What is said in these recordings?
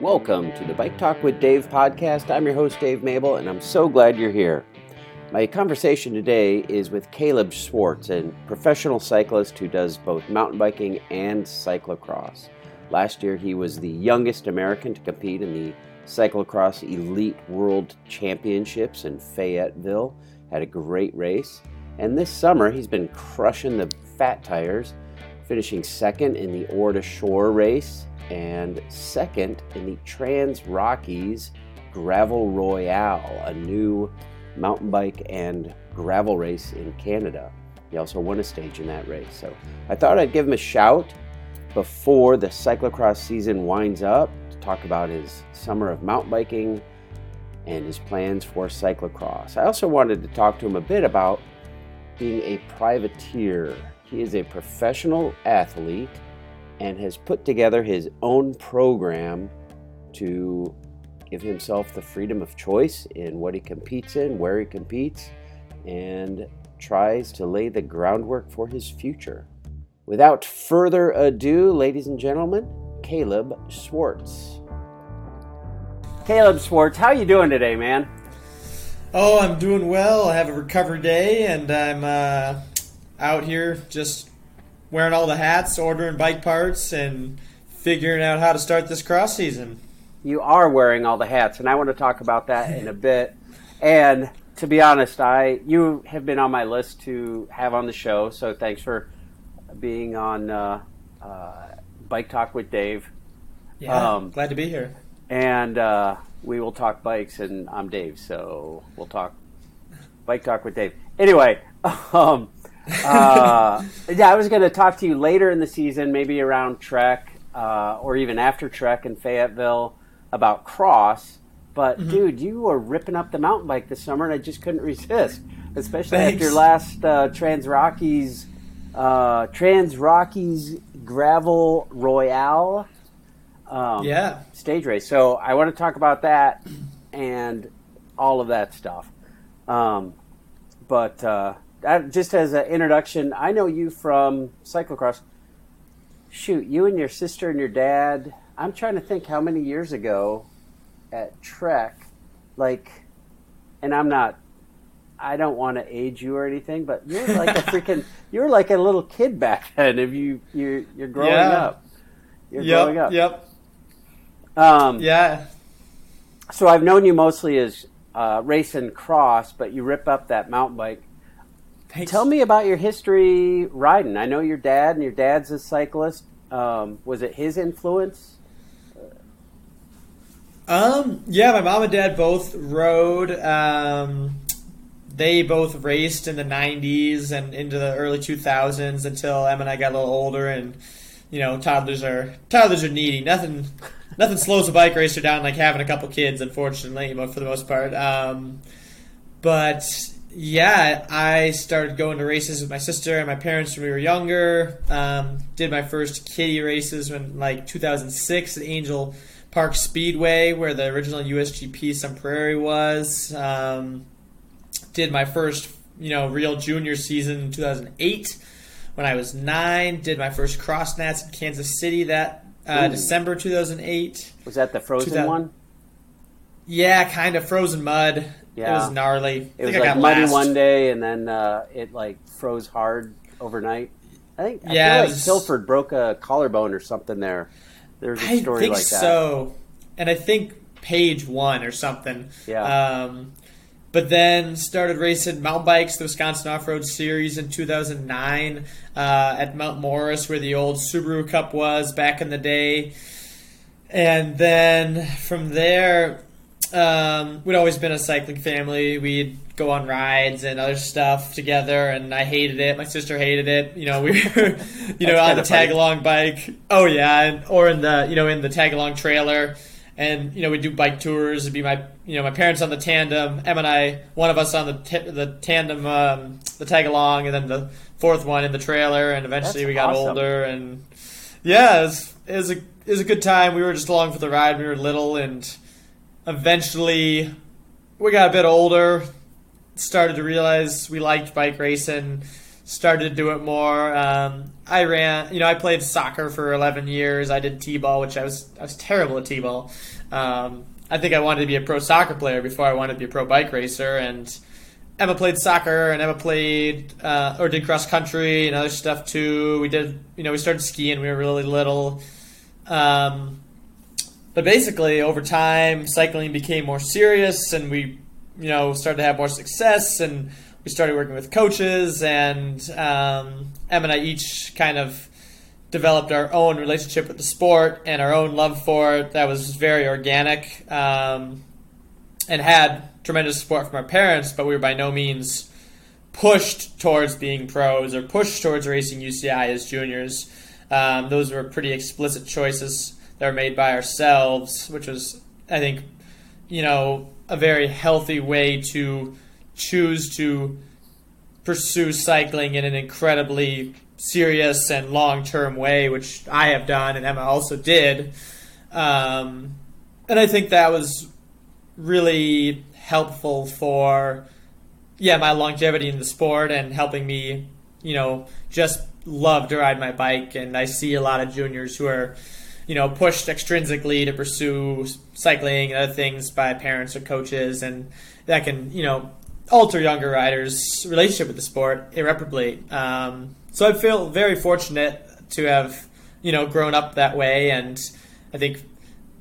Welcome to the Bike Talk with Dave podcast. I'm your host, Dave Mable, and I'm so glad you're here. My conversation today is with Caleb Swartz, a professional cyclist who does both mountain biking and cyclocross. Last year, he was the youngest American to compete in the Cyclocross Elite World Championships in Fayetteville. Had a great race. And this summer, he's been crushing the fat tires, finishing second in the Ore to Shore race and second in the TransRockies Gravel Royale, a new mountain bike and gravel race in Canada. He also won a stage in that race. So I thought I'd give him a shout before the cyclocross season winds up to talk about his summer of mountain biking and his plans for cyclocross. I also wanted to talk to him a bit about being a privateer. He is a professional athlete and has put together his own program to give himself the freedom of choice in what he competes in, where he competes, and tries to lay the groundwork for his future. Without further ado, ladies and gentlemen, Caleb Swartz. Caleb Swartz, how you doing today, man? Oh, I'm doing well. I have a recovery day, and I'm uh, out here just wearing all the hats, ordering bike parts, and figuring out how to start this cross season. You are wearing all the hats, and I want to talk about that in a bit. And to be honest, I you have been on my list to have on the show, so thanks for being on uh, uh, Bike Talk with Dave. Yeah, um, glad to be here. And uh, we will talk bikes, and I'm Dave, so we'll talk Bike Talk with Dave. Anyway, um, uh, yeah, I was going to talk to you later in the season, maybe around Trek uh, or even after Trek in Fayetteville about cross. But mm-hmm. dude, you were ripping up the mountain bike this summer, and I just couldn't resist, especially Thanks. after your last uh, TransRockies uh, TransRockies Gravel Royale. Um, yeah, stage race. So I want to talk about that and all of that stuff. Um, but uh, just as an introduction, I know you from cyclocross. Shoot, you and your sister and your dad. I'm trying to think how many years ago at Trek, like, and I'm not. I don't want to age you or anything, but you're like a freaking. You were like a little kid back then. If you you're you're growing yeah. up, you're yep, growing up. Yep. Um, yeah. So I've known you mostly as uh, race and cross, but you rip up that mountain bike Thanks. Tell me about your history riding. I know your dad, and your dad's a cyclist. Um, was it his influence? Um, yeah, my mom and dad both rode. Um, they both raced in the 90s and into the early 2000s until Em and I got a little older and you know toddlers are toddlers are needy nothing nothing slows a bike racer down like having a couple kids unfortunately but for the most part um, but yeah, I started going to races with my sister and my parents when we were younger. Um, did my first kitty races when like 2006 at Angell Park Speedway, where the original USGP Sun Prairie was. Um, did my first, you know, real junior season in 2008 when I was nine. Did my first cross nats in Kansas City that uh, December 2008. Was that the frozen 2000- one? Yeah, kind of frozen mud. Yeah. It was gnarly. It was like muddy last. one day, and then uh, it like froze hard overnight. I think I yeah, like Tilford broke a collarbone or something there. There's a story I think like that. So, and I think Page one or something. Yeah. Um, but then started racing mountain bikes, the Wisconsin Off Road Series in 2009 uh, at Mount Morris, where the old Subaru Cup was back in the day. And then from there, um, we'd always been a cycling family. We'd go on rides and other stuff together, and I hated it. My sister hated it. You know, we were, you know, on the tag along bike. Oh yeah, and, or in the you know in the tag along trailer, and you know we'd do bike tours. It'd be my you know my parents on the tandem, Em and I, one of us on the t- the tandem, um, the tag along, and then the fourth one in the trailer. And eventually That's we got awesome. older, and yeah, it was, it was a it was a good time. We were just along for the ride. We were little and eventually we got a bit older, started to realize we liked bike racing, started to do it more. Um, I ran, you know, I played soccer for 11 years. I did t-ball, which I was I was terrible at t-ball. Um, I think I wanted to be a pro soccer player before I wanted to be a pro bike racer. And Emma played soccer, and Emma played uh, or did cross country and other stuff too. We did, you know, we started skiing. When we were really little. Um, but basically, over time, cycling became more serious, and we, you know, started to have more success and we started working with coaches, and um, Em and I each kind of developed our own relationship with the sport and our own love for it. That was very organic, um, and had tremendous support from our parents, but we were by no means pushed towards being pros or pushed towards racing UCI as juniors. Um, those were pretty explicit choices that were made by ourselves, which was, I think, you know, a very healthy way to choose to pursue cycling in an incredibly serious and long term way, which I have done and Emma also did. Um, and I think that was really helpful for yeah my longevity in the sport and helping me you know just love to ride my bike and i see a lot of juniors who are you know pushed extrinsically to pursue cycling and other things by parents or coaches and that can you know alter younger riders' relationship with the sport irreparably. Um, so I feel very fortunate to have, you know, grown up that way, and I think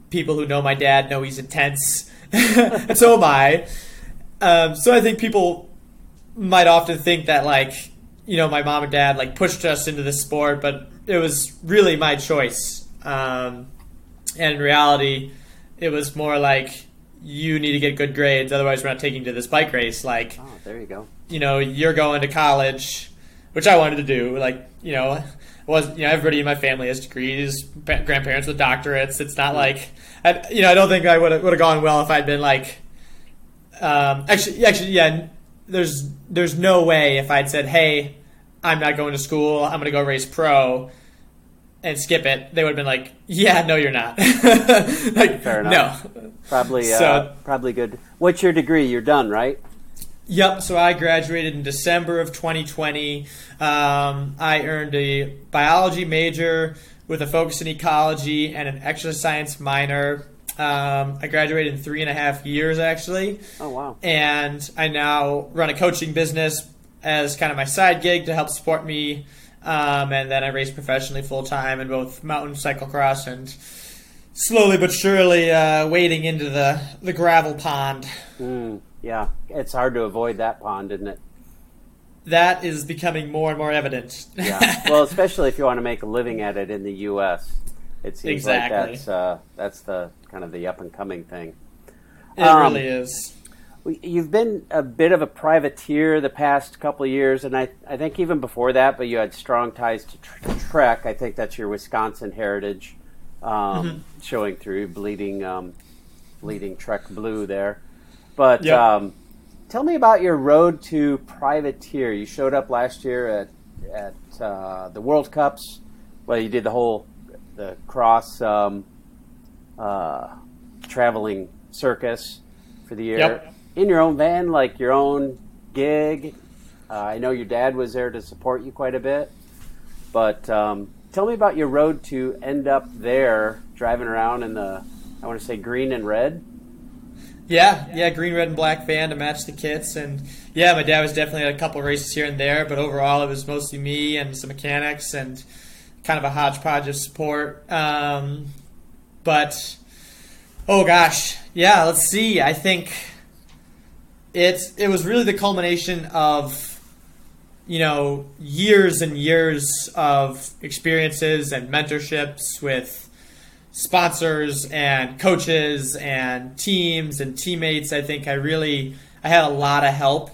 people who know my dad know he's intense, and so am I. Um, so I think people might often think that like, you know, my mom and dad like pushed us into this sport, but it was really my choice. Um, and in reality, it was more like you need to get good grades, otherwise we're not taking you to this bike race. Like, oh, there you go. You know, you're going to college, which I wanted to do. Like, you know, was you know everybody in my family has degrees, grandparents with doctorates. It's not like, I, you know, I don't think I would have would have gone well if I'd been like, um, actually, actually, yeah. There's there's no way if I'd said, hey, I'm not going to school. I'm going to go race pro and skip it, they would have been like, "Yeah, no, you're not." like, Fair enough. No, probably, so, uh, probably good. What's your degree? You're done, right? Yep. So I graduated in December of 2020. Um, I earned a biology major with a focus in ecology and an exercise science minor. Um, I graduated in three and a half years, actually. Oh wow! And I now run a coaching business as kind of my side gig to help support me um, and then I race professionally full time in both mountain cyclocross and slowly but surely uh, wading into the, the gravel pond. Mm, yeah, it's hard to avoid that pond, isn't it? That is becoming more and more evident. yeah, well, especially if you want to make a living at it in the U.S. It seems exactly. like that's uh, that's the kind of the up and coming thing. It um, really is. You've been a bit of a privateer the past couple of years, and I, I think even before that, but you had strong ties to Trek. I think that's your Wisconsin heritage um, mm-hmm. showing through, bleeding, um, bleeding Trek blue there. But yep. um, tell me about your road to privateer. You showed up last year at at uh, the World Cups. Well, you did the whole the cross um, uh, traveling circus for the year. Yep in your own van, like your own gig. Uh, I know your dad was there to support you quite a bit, but um, tell me about your road to end up there, driving around in the, I want to say green and red. Yeah, yeah, green, red, and black van to match the kits, and yeah, my dad was definitely at a couple races here and there, but overall it was mostly me and some mechanics and kind of a hodgepodge of support. Um, but oh gosh, yeah, let's see. I think it's it was really the culmination of you know years and years of experiences and mentorships with sponsors and coaches and teams and teammates. I think i really i had a lot of help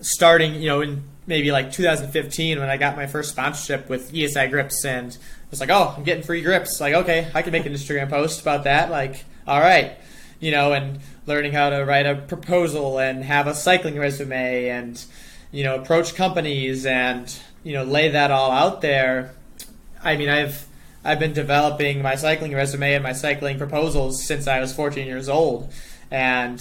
starting you know in maybe like 2015 when i got my first sponsorship with esi grips and I was like oh i'm getting free grips. Like okay i can make an instagram post about that. Like all right you know and learning how to write a proposal and have a cycling resume and you know approach companies and you know lay that all out there. I mean i've i've been developing my cycling resume and my cycling proposals since i was 14 years old. And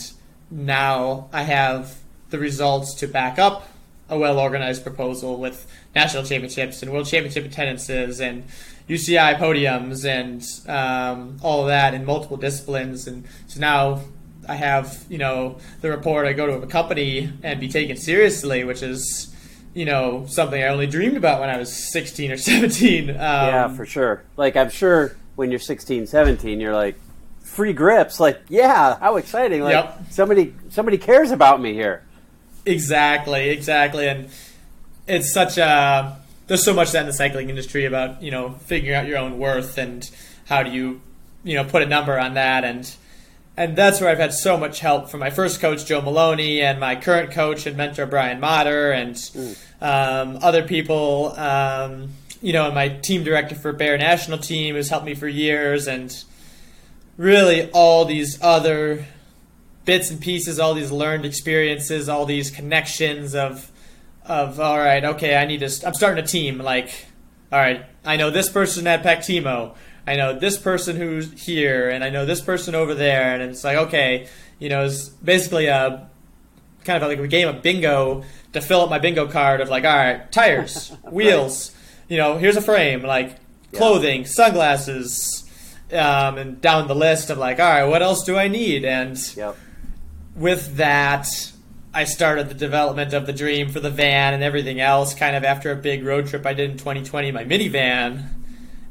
now i have the results to back up a well organized proposal with national championships and world championship attendances and UCI podiums and um, all of that in multiple disciplines. And so now I have, you know, the report I go to a company and be taken seriously, which is, you know, something I only dreamed about when I was 16 or 17. Um, yeah, for sure. Like, I'm sure when you're 16, 17, you're like, free grips. Like, yeah, how exciting. Like, Yep. somebody, somebody cares about me here. Exactly, exactly, and it's such a there's so much that in the cycling industry about you know figuring out your own worth and how do you you know put a number on that. And and that's where I've had so much help from my first coach Joe Maloney and my current coach and mentor Brian Motter and um, other people um, you know and my team director for Bear National Team who's helped me for years. And really all these other bits and pieces, all these learned experiences, all these connections of of all right, okay, I need to. I'm starting a team. Like, all right, I know this person at Pactimo. I know this person who's here, and I know this person over there, and it's like okay, you know, it's basically a kind of like a game of bingo to fill up my bingo card of like, all right, tires, wheels, you know, here's a frame, like clothing, sunglasses, um, and down the list of like, all right, what else do I need? And Yep. with that, I started the development of the dream for the van and everything else kind of after a big road trip I did in 2020, my minivan.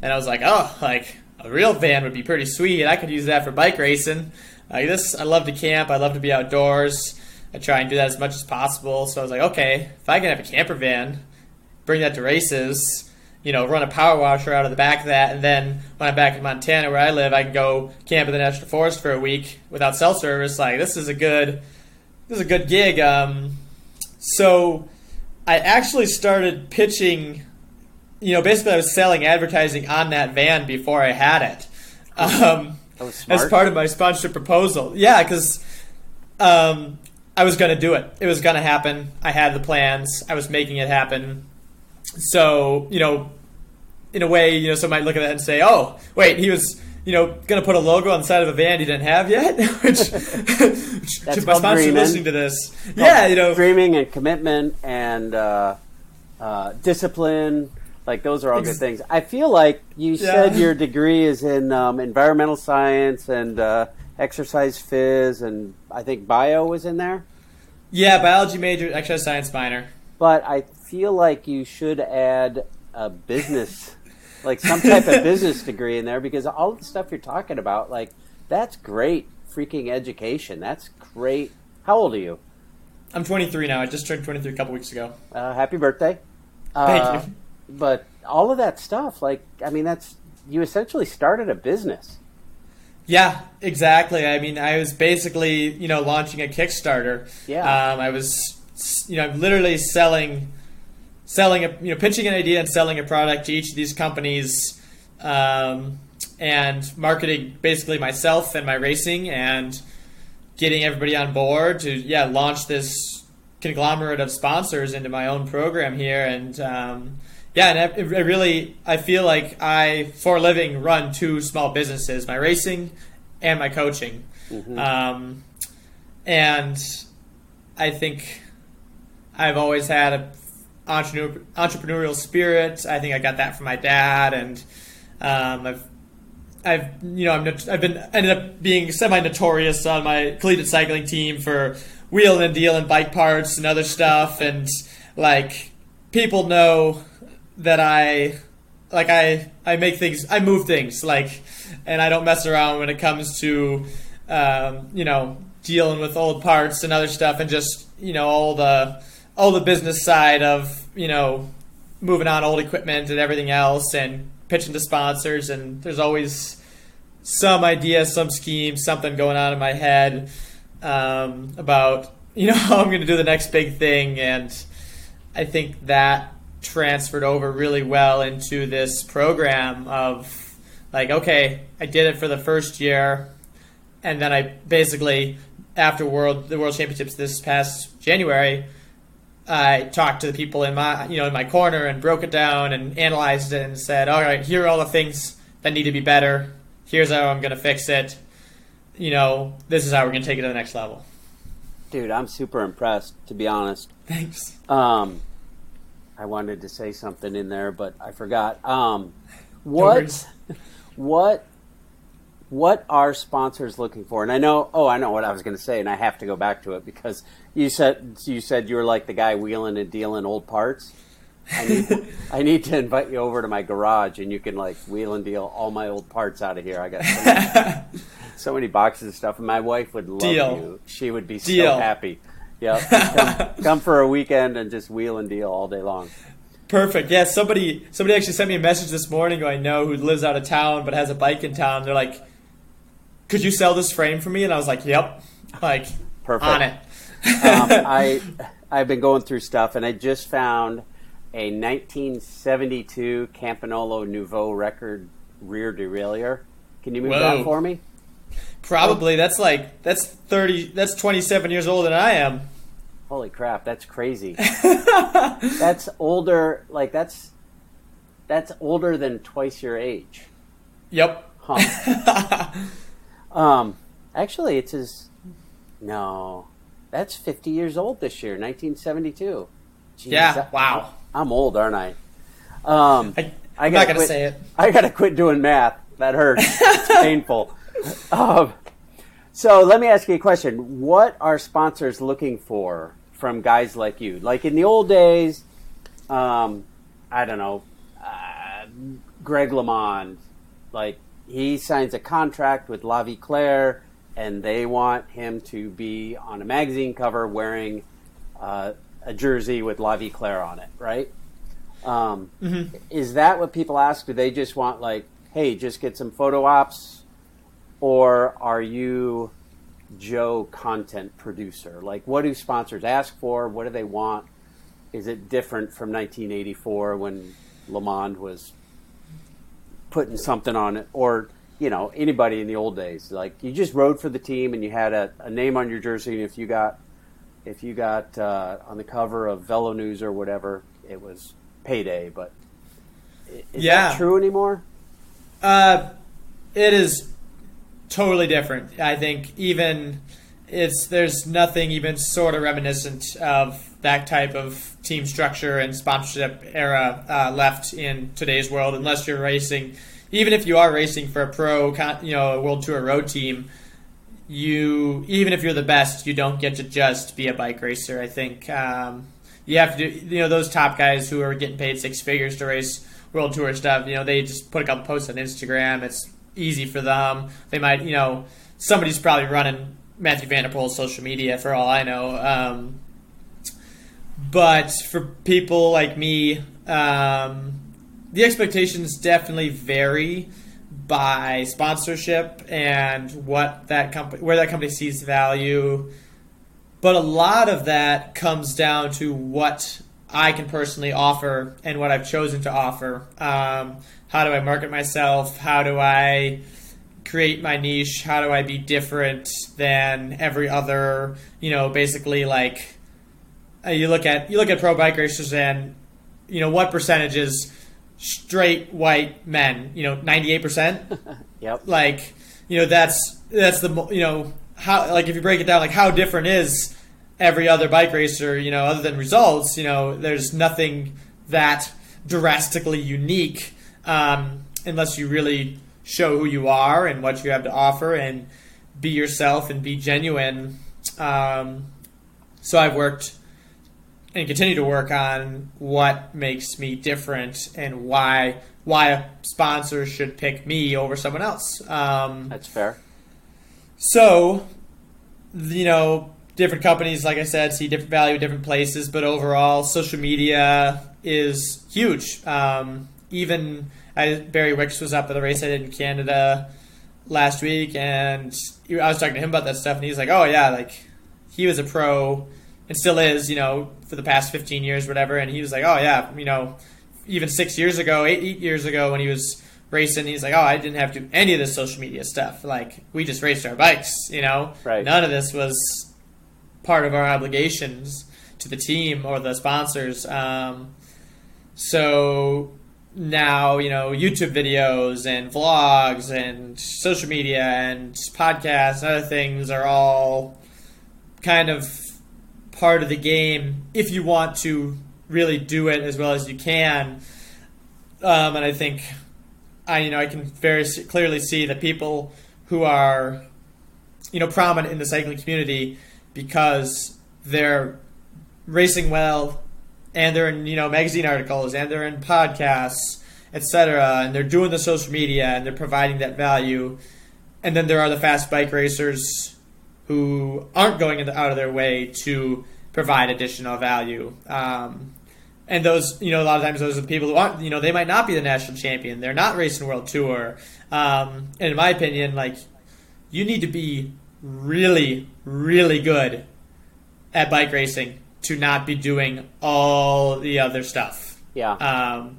And I was like, oh, like a real van would be pretty sweet. I could use that for bike racing. Like this, I love to camp. I love to be outdoors. I try and do that as much as possible. So I was like, okay, if I can have a camper van, bring that to races, you know, run a power washer out of the back of that, and then when I'm back in Montana where I live, I can go camp in the national forest for a week without cell service. Like this is a good, this is a good gig. Um, so I actually started pitching. You know, basically, I was selling advertising on that van before I had it. Um, That was smart. as part of my sponsorship proposal. Yeah, because um, I was going to do it. It was going to happen. I had the plans. I was making it happen. So, you know, in a way, you know, some might look at that and say, "Oh, wait, he was." You know, going to put a logo on the side of a van he didn't have yet, which, That's my sponsor dreaming. listening to this, yeah, you know, dreaming and commitment and uh, uh, discipline. Like those are all good things. I feel like you Yeah. said your degree is in um, environmental science and uh, exercise phys, and I think bio was in there. yeah, biology major, exercise science minor. But I feel like you should add a business, like some type of business degree in there, because all the stuff you're talking about, like that's great freaking education. That's great. How old are you? I'm 23 now. I just turned 23 a couple weeks ago. Uh, happy birthday. Thank Uh, you. But all of that stuff, like, I mean, that's you essentially started a business. Yeah, exactly. I mean, I was basically, you know, launching a Kickstarter. Yeah. Um, I was, you know, literally selling, selling a, you know, pitching an idea and selling a product to each of these companies, um, and marketing basically myself and my racing and getting everybody on board to, yeah, launch this conglomerate of sponsors into my own program here and. Um, yeah, and it, it really, I feel like I, for a living, run two small businesses: my racing and my coaching. Um, and I think I've always had a entrepreneur, entrepreneurial spirit. I think I got that from my dad, and um, I've I've you know I'm, I've been ended up being semi notorious on my collegiate cycling team for wheeling and dealing bike parts and other stuff, and like people know that I like I I make things I move things like, and I don't mess around when it comes to um, you know dealing with old parts and other stuff, and just you know all the all the business side of you know moving on old equipment and everything else, and pitching to sponsors, and there's always some idea, some scheme, something going on in my head um, about you know how I'm going to do the next big thing, and I think that transferred over really well into this program of like, okay, I did it for the first year, and then I basically after world the world championships this past January. I talked to the people in my, you know, in my corner and broke it down and analyzed it and said, "All right, here are all the things that need to be better. Here's how I'm going to fix it. You know, this is how we're going to take it to the next level." Dude, I'm super impressed, to be honest. Thanks. Um, I wanted to say something in there, but I forgot. Um, what, what, what are sponsors looking for? And I know, oh, I know what I was going to say, and I have to go back to it because you said you said you were like the guy wheeling and dealing old parts. I need, I need to invite you over to my garage, and you can like wheel and deal all my old parts out of here. I got so many, so many boxes of stuff, and my wife would love Deal. you. She would be Deal. so happy. Yeah, come, come for a weekend and just wheel and deal all day long. Perfect. Yeah, somebody somebody actually sent me a message this morning who I know who lives out of town but has a bike in town. They're like, "Could you sell this frame for me?" And I was like, "Yep." Like, Perfect. on it. Um, I I've been going through stuff, and I just found a 1972 Campagnolo Nuovo record rear derailleur. Can you move Whoa. that for me? Probably that's like that's thirty. That's twenty seven years older than I am. Holy crap, that's crazy. that's older. Like that's that's older than twice your age. Yep. Huh. um, actually, it's his. No, that's 50 years old this year, 1972. Jeez, Yeah, I- wow. I'm old, aren't I? Um, I, I I'm gotta not gonna quit- say it. I gotta quit doing math. That hurts. It's painful. Um, so let me ask you a question. What are sponsors looking for from guys like you? Like in the old days, um, I don't know, uh, Greg LeMond, like he signs a contract with La Vie Claire, and they want him to be on a magazine cover wearing uh, a jersey with La Vie Claire on it, right? Um, Is that what people ask? Do they just want like, hey, just get some photo ops, or are you Joe content producer? Like, what do sponsors ask for? What do they want? Is it different from 1984 when LeMond was putting something on it, or you know anybody in the old days? Like, you just rode for the team and you had a, a name on your jersey, and if you got if you got uh, on the cover of VeloNews or whatever, it was payday. But is Yeah. that true anymore? Uh, it is totally different. I think even it's there's nothing even sort of reminiscent of that type of team structure and sponsorship era uh, left in today's world, unless you're racing. Even if you are racing for a pro, you know, a world tour road team, you even if you're the best, you don't get to just be a bike racer. I think um, you have to. You know, those top guys who are getting paid six figures to race world tour stuff. You know, they just put a couple posts on Instagram. It's easy for them. They might, you know, somebody's probably running Mathieu van der Poel's social media for all I know. Um, but for people like me, um, the expectations definitely vary by sponsorship and what that company where that company sees value but a lot of that comes down to what I can personally offer and what I've chosen to offer. Um, how do I market myself? How do I create my niche? How do I be different than every other? You know, basically like uh, you look at you look at pro bike racers and you know what percentages straight white men? You know, ninety eight percent Yep. like you know that's that's the you know how like if you break it down like how different is every other bike racer you know other than results you know there's nothing that drastically unique um, unless you really show who you are and what you have to offer and be yourself and be genuine um, so i've worked and continue to work on what makes me different and why why a sponsor should pick me over someone else. Um, That's fair. so, you know, different companies, like I said, see different value in different places, but overall, social media is huge. Um, even I, Barry Wicks was up at the race I did in Canada last week, and I was talking to him about that stuff, and he's like, "Oh yeah, like he was a pro and still is, you know, for the past 15 years, whatever." And he was like, "Oh yeah, you know." even six years ago, eight, eight years ago, when he was racing, he's like, "Oh, I didn't have to do any of this social media stuff. Like, we just raced our bikes. You know, Right. none of this was part of our obligations to the team or the sponsors." Um, so now, you know, YouTube videos and vlogs and social media and podcasts and other things are all kind of part of the game if you want to really do it as well as you can. Um, and I think I you know I can very clearly see the people who are you know prominent in the cycling community because they're racing well and they're in you know magazine articles and they're in podcasts etc and they're doing the social media and they're providing that value and then there are the fast bike racers who aren't going out of their way to provide additional value um, and those you know a lot of times those are the people who aren't you know they might not be the national champion they're not racing world tour um, and in my opinion like you need to be really really good at bike racing to not be doing all the other stuff Yeah. um,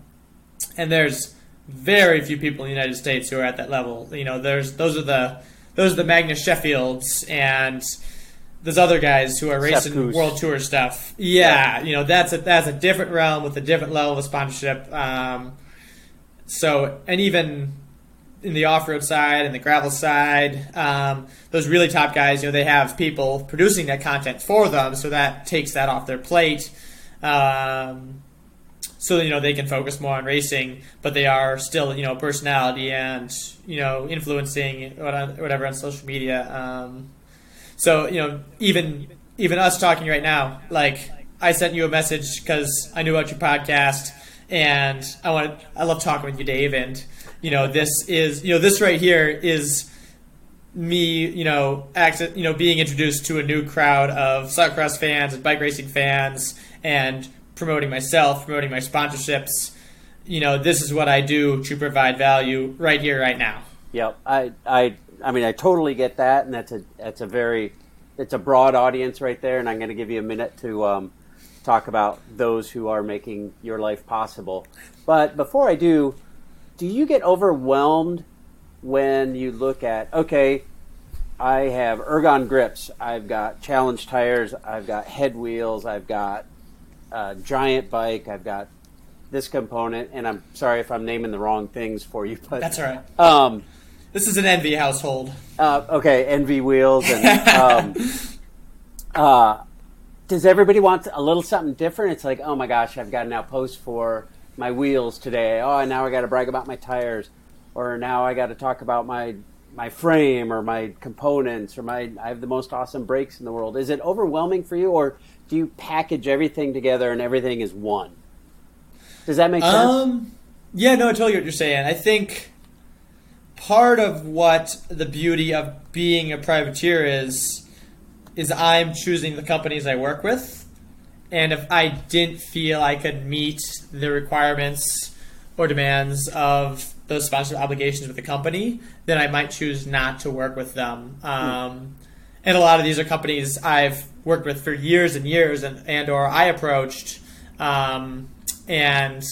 and there's very few people in the United States who are at that level. You know, there's those are the those are the Magnus Sheffields and those other guys who are racing world tour stuff. Yeah, you know that's a that's a different realm with a different level of sponsorship. Um, so and even in the off-road side and the gravel side, um, those really top guys, you know, they have people producing that content for them, so that takes that off their plate. Um, so you know they can focus more on racing, but they are still you know personality and you know influencing whatever on social media. Um, so you know even even us talking right now, like I sent you a message because I knew about your podcast and I wanted I love talking with you, Dave, and you know this is you know this right here is me, you know, access, you know, being introduced to a new crowd of cyclocross fans and bike racing fans, and promoting myself, promoting my sponsorships. You know, this is what I do to provide value right here, right now. Yep. I, I, I mean, I totally get that, and that's a that's a very it's a broad audience right there, and I'm going to give you a minute to um, talk about those who are making your life possible. But before I do, do you get overwhelmed when you look at okay? I have ergon grips. I've got challenge tires. I've got HED wheels. I've got a giant bike. I've got this component, and I'm sorry if I'm naming the wrong things for you, but That's all right. um, This is an ENVE household. uh, okay, ENVE wheels and um, uh, does everybody want a little something different? It's like, oh my gosh, I've got to now post for my wheels today. Oh, now I got to brag about my tires, or now I got to talk about my my frame or my components or my I have the most awesome brakes in the world. Is it overwhelming for you, or do you package everything together and everything is one? Does that make sense? Um, yeah, no, I totally get what you're saying. I think part of what the beauty of being a privateer is is I'm choosing the companies I work with, and if I didn't feel I could meet the requirements or demands of those sponsorship obligations with the company, then I might choose not to work with them. Um, and a lot of these are companies I've worked with for years and years, and and or I approached, um, and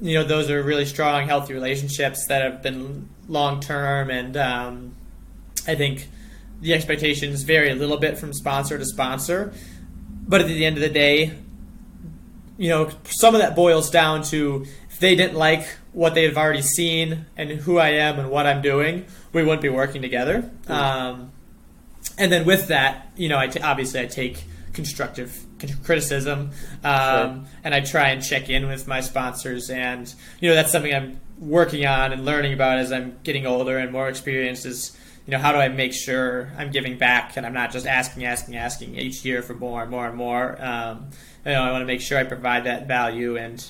you know those are really strong, healthy relationships that have been long term, and um, I think the expectations vary a little bit from sponsor to sponsor. But at the end of the day, you know, some of that boils down to if they didn't like what they've already seen and who I am and what I'm doing, we wouldn't be working together. Um, and then with that, you know, I t- obviously I take constructive criticism, um, and I try and check in with my sponsors, and you know that's something I'm working on and learning about as I'm getting older and more experienced. Is you know how do I make sure I'm giving back and I'm not just asking, asking, asking each year for more and more and more. Um, you know, I want to make sure I provide that value, and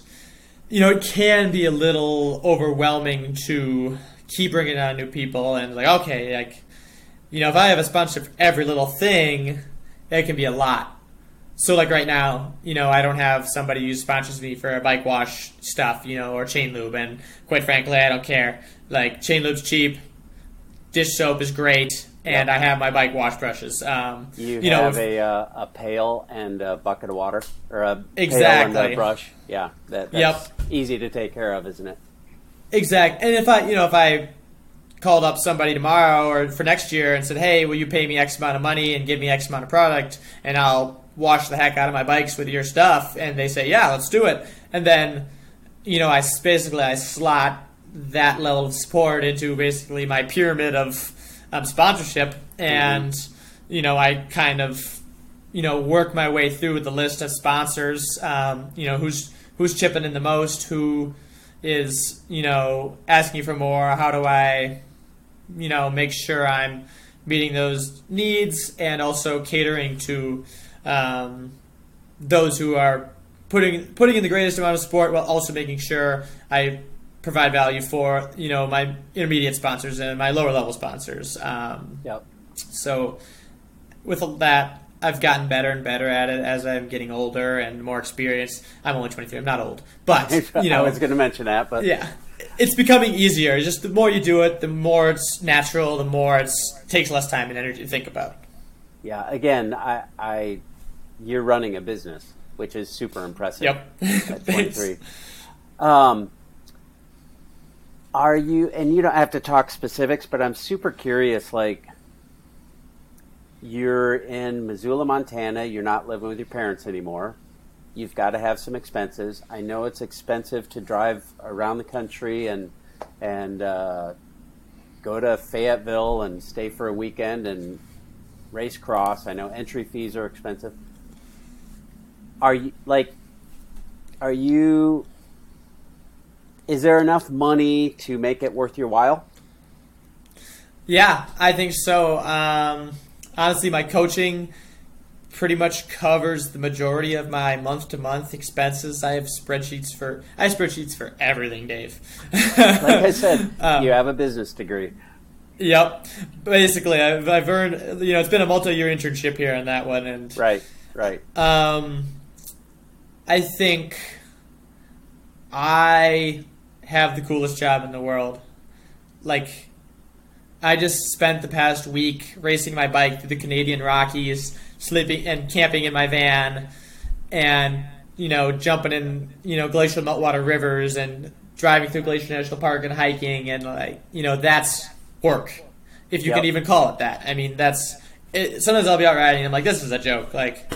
you know it can be a little overwhelming to keep bringing on new people and like okay, like you know if I have a sponsorship for every little thing, it can be a lot. So like right now, you know, I don't have somebody who sponsors me for a bike wash stuff, you know, or chain lube, and quite frankly, I don't care. Like chain lube's cheap, dish soap is great, and I have my bike wash brushes. Um, You, know, have if- a, uh, a pail and a bucket of water, or a pail and a brush. Yeah, that, that's Yep. easy to take care of, isn't it? Exact. And if I, you know, if I called up somebody tomorrow or for next year and said, "Hey, will you pay me X amount of money and give me X amount of product, and I'll wash the heck out of my bikes with your stuff," and they say, "Yeah, let's do it," and then, you know, I basically I slot that level of support into basically my pyramid of um, sponsorship, and you know, I kind of you know, work my way through the list of sponsors. Um, you know, who's who's chipping in the most, who is you know asking for more. How do I, you know, make sure I'm meeting those needs and also catering to um, those who are putting putting in the greatest amount of support while also making sure I provide value for you know my intermediate sponsors and my lower level sponsors. Um, yep. So with that, I've gotten better and better at it as I'm getting older and more experienced. I'm only 23. I'm not old, but you know, I was going to mention that, but yeah, it's becoming easier. Just the more you do it, the more it's natural. The more it takes less time and energy to think about. Yeah. Again, I, I you're running a business, which is super impressive. Yep. At 23. um, are you? And you don't have to talk specifics, but I'm super curious. Like, you're in Missoula, Montana. You're not living with your parents anymore. You've got to have some expenses. I know it's expensive to drive around the country and and uh, go to Fayetteville and stay for a weekend and race cross. I know entry fees are expensive. Are you like? Are you? Is there enough money to make it worth your while? Yeah, I think so. Um, honestly, my coaching pretty much covers the majority of my month to month expenses. I have spreadsheets for I have spreadsheets for everything, Dave. like I said, um, you have a business degree. Yep. Basically, I've, I've earned you know it's been a multi year internship here on that one, and right, right. Um, I think I have the coolest job in the world. Like I just spent the past week racing my bike through the Canadian Rockies, sleeping and camping in my van, and you know jumping in you know glacial meltwater rivers and driving through Glacier National Park and hiking and like you know that's work, if you yep. can even call it that. I mean that's it, sometimes I'll be out riding and I'm like this is a joke like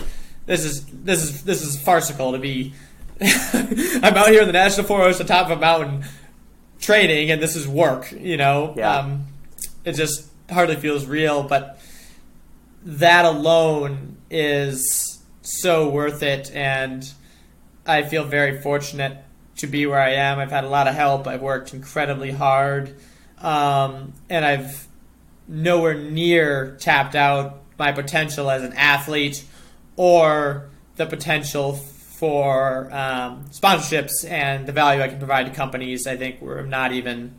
this is this is this is farcical to be. I'm out here in the national forest, on top of a mountain, training, and this is work. You know. Yeah. Um, it just hardly feels real. But that alone is so worth it, and I feel very fortunate to be where I am. I've had a lot of help. I've worked incredibly hard, um, and I've nowhere near tapped out my potential as an athlete or the potential for um, sponsorships and the value I can provide to companies. I think we're not even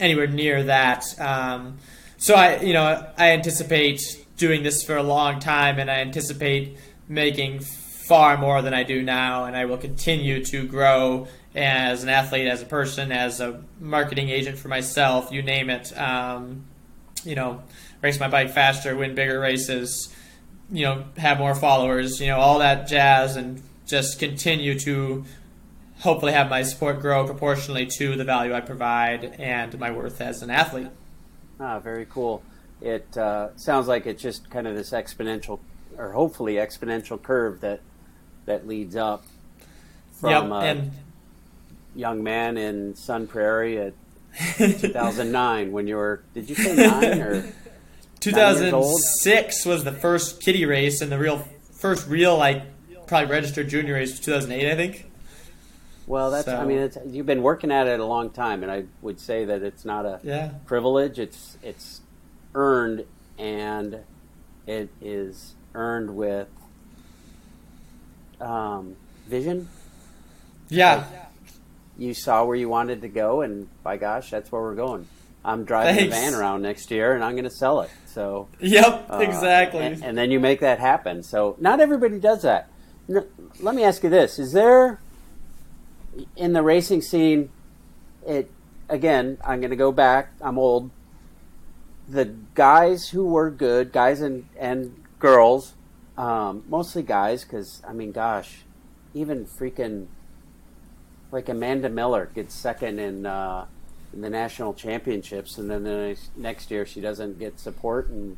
anywhere near that. Um, so I, you know, I anticipate doing this for a long time, and I anticipate making far more than I do now, and I will continue to grow as an athlete, as a person, as a marketing agent for myself. You name it. Um, you know, race my bike faster, win bigger races. You know, have more followers. You know, all that jazz, and just continue to hopefully have my support grow proportionally to the value I provide and my worth as an athlete. Ah, very cool. It uh, sounds like it's just kind of this exponential, or hopefully exponential curve that that leads up from yep, a young man in Sun Prairie at 2009 when you were. Did you say nine or? 2006 was the first kitty race and the real first real like probably registered junior race was 2008 I think. Well, that's. So, I mean, it's, you've been working at it a long time, and I would say that it's not a yeah. privilege. It's it's earned, and it is earned with um, vision. Yeah. Like you saw where you wanted to go, and by gosh, that's where we're going. I'm driving Thanks. a van around next year, and I'm going to sell it. So. Yep. Uh, exactly. And, and then you make that happen. So not everybody does that. Let me ask you this: Is there in the racing scene, it again, I'm going to go back. I'm old. The guys who were good, guys and and girls, um, mostly guys, because I mean, gosh, even freaking like Amanda Miller gets second in uh, in the national championships, and then the next year she doesn't get support, and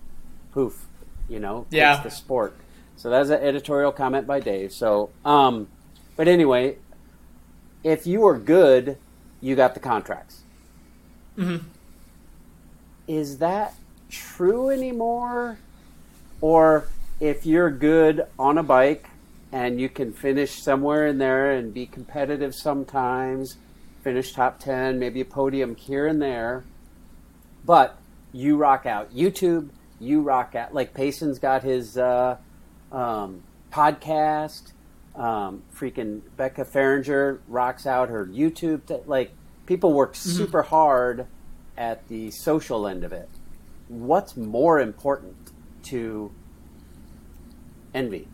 poof, you know, yeah, the sport. So that's an editorial comment by Dave. So, um, but anyway, if you were good, you got the contracts. Mm-hmm. Is that true anymore? Or if you're good on a bike and you can finish somewhere in there and be competitive sometimes, finish top 10, maybe a podium here and there, but you rock out. YouTube, you rock out. Like Payson's got his uh, um, podcast. Um, freaking Becca Fahringer rocks out her YouTube. Th- like people work Mm-hmm. super hard at the social end of it. What's more important to ENVE?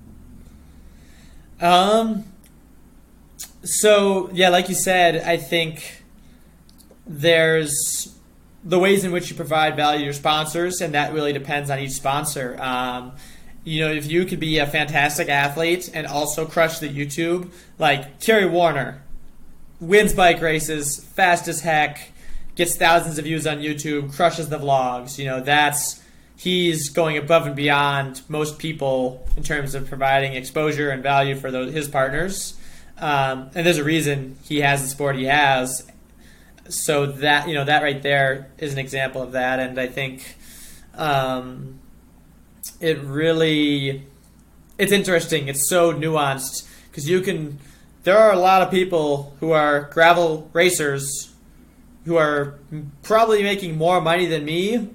Um. So yeah, like you said, I think there's the ways in which you provide value to your sponsors, and that really depends on each sponsor. Um, you know, if you could be a fantastic athlete and also crush the YouTube, like Terry Warner, wins bike races, fast as heck, gets thousands of views on YouTube, crushes the vlogs. You know, that's he's going above and beyond most people in terms of providing exposure and value for those, his partners. Um, and there's a reason he has the sport he has. So that you know that right there is an example of that, and I think um, it really it's interesting. It's so nuanced because you can. There are a lot of people who are gravel racers who are probably making more money than me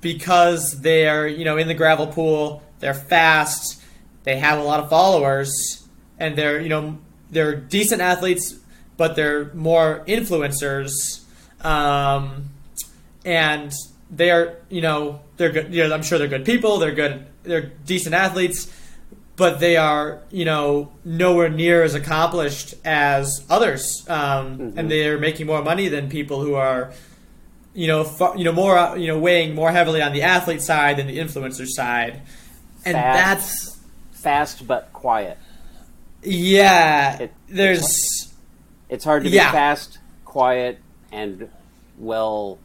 because they're you know in the gravel pool. They're fast. They have a lot of followers, and they're you know they're decent athletes, but they're more influencers. Um, and they're you know they're good. You know, I'm sure they're good people. They're good. They're decent athletes, but they are you know nowhere near as accomplished as others, um, and they're making more money than people who are you know far, you know more you know weighing more heavily on the athlete side than the influencer side, and Fast. that's Fast but quiet. yeah. It- there's It's hard to be Yeah. fast, quiet, and well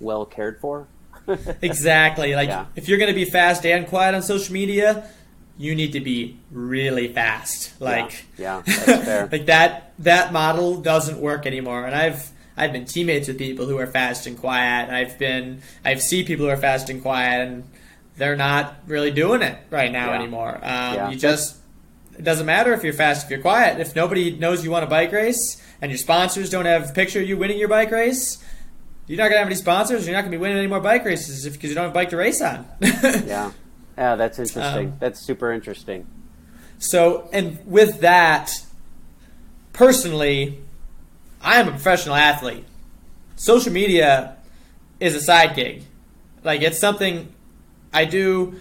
well cared for. Exactly. Like Yeah. if you're going to be fast and quiet on social media, you need to be really fast. Like yeah, fair. like that that model doesn't work anymore. And I've I've been teammates with people who are fast and quiet. I've been I've seen people who are fast and quiet and they're not really doing it right now Yeah. anymore. Um, Yeah. You just it doesn't matter if you're fast if you're quiet. If nobody knows you want a bike race and your sponsors don't have a picture of you winning your bike race, you're not gonna have any sponsors. You're not gonna be winning any more bike races because you don't have a bike to race on. yeah. Yeah, that's interesting. Um, that's super interesting. So, and with that, personally, I am a professional athlete. Social media is a side gig. Like, it's something I do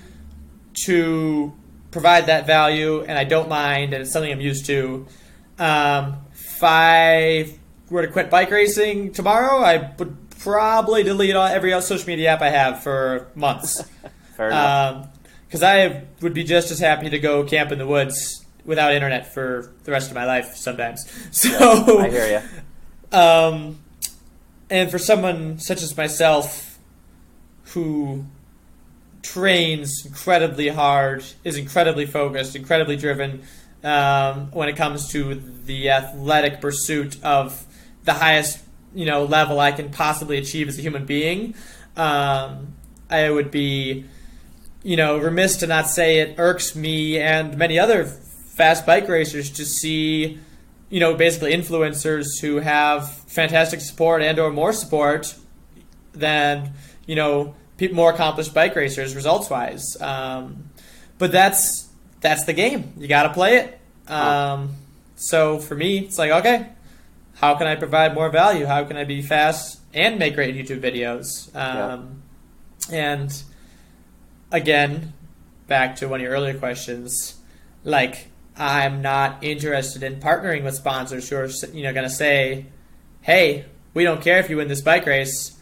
to provide that value, and I don't mind, and it's something I'm used to. Um, if I were to quit bike racing tomorrow, I would probably delete all, every social media app I have for months. Fair enough. Because I would be just as happy to go camp in the woods without internet for the rest of my life sometimes. So I hear you. Um, and for someone such as myself, who trains incredibly hard, is incredibly focused, incredibly driven um, when it comes to the athletic pursuit of the highest you know level I can possibly achieve as a human being, um, I would be you know remiss to not say it irks me and many other fast bike racers to see you know basically influencers who have fantastic support and or more support than you know more accomplished bike racers results wise um, but that's that's the game. You got to play it. Um, so for me it's like okay how can i provide more value? How can i be fast and make great youtube videos? Um, and again back to one of your earlier questions like i'm not interested in partnering with sponsors who are you know going to say hey we don't care if you win this bike race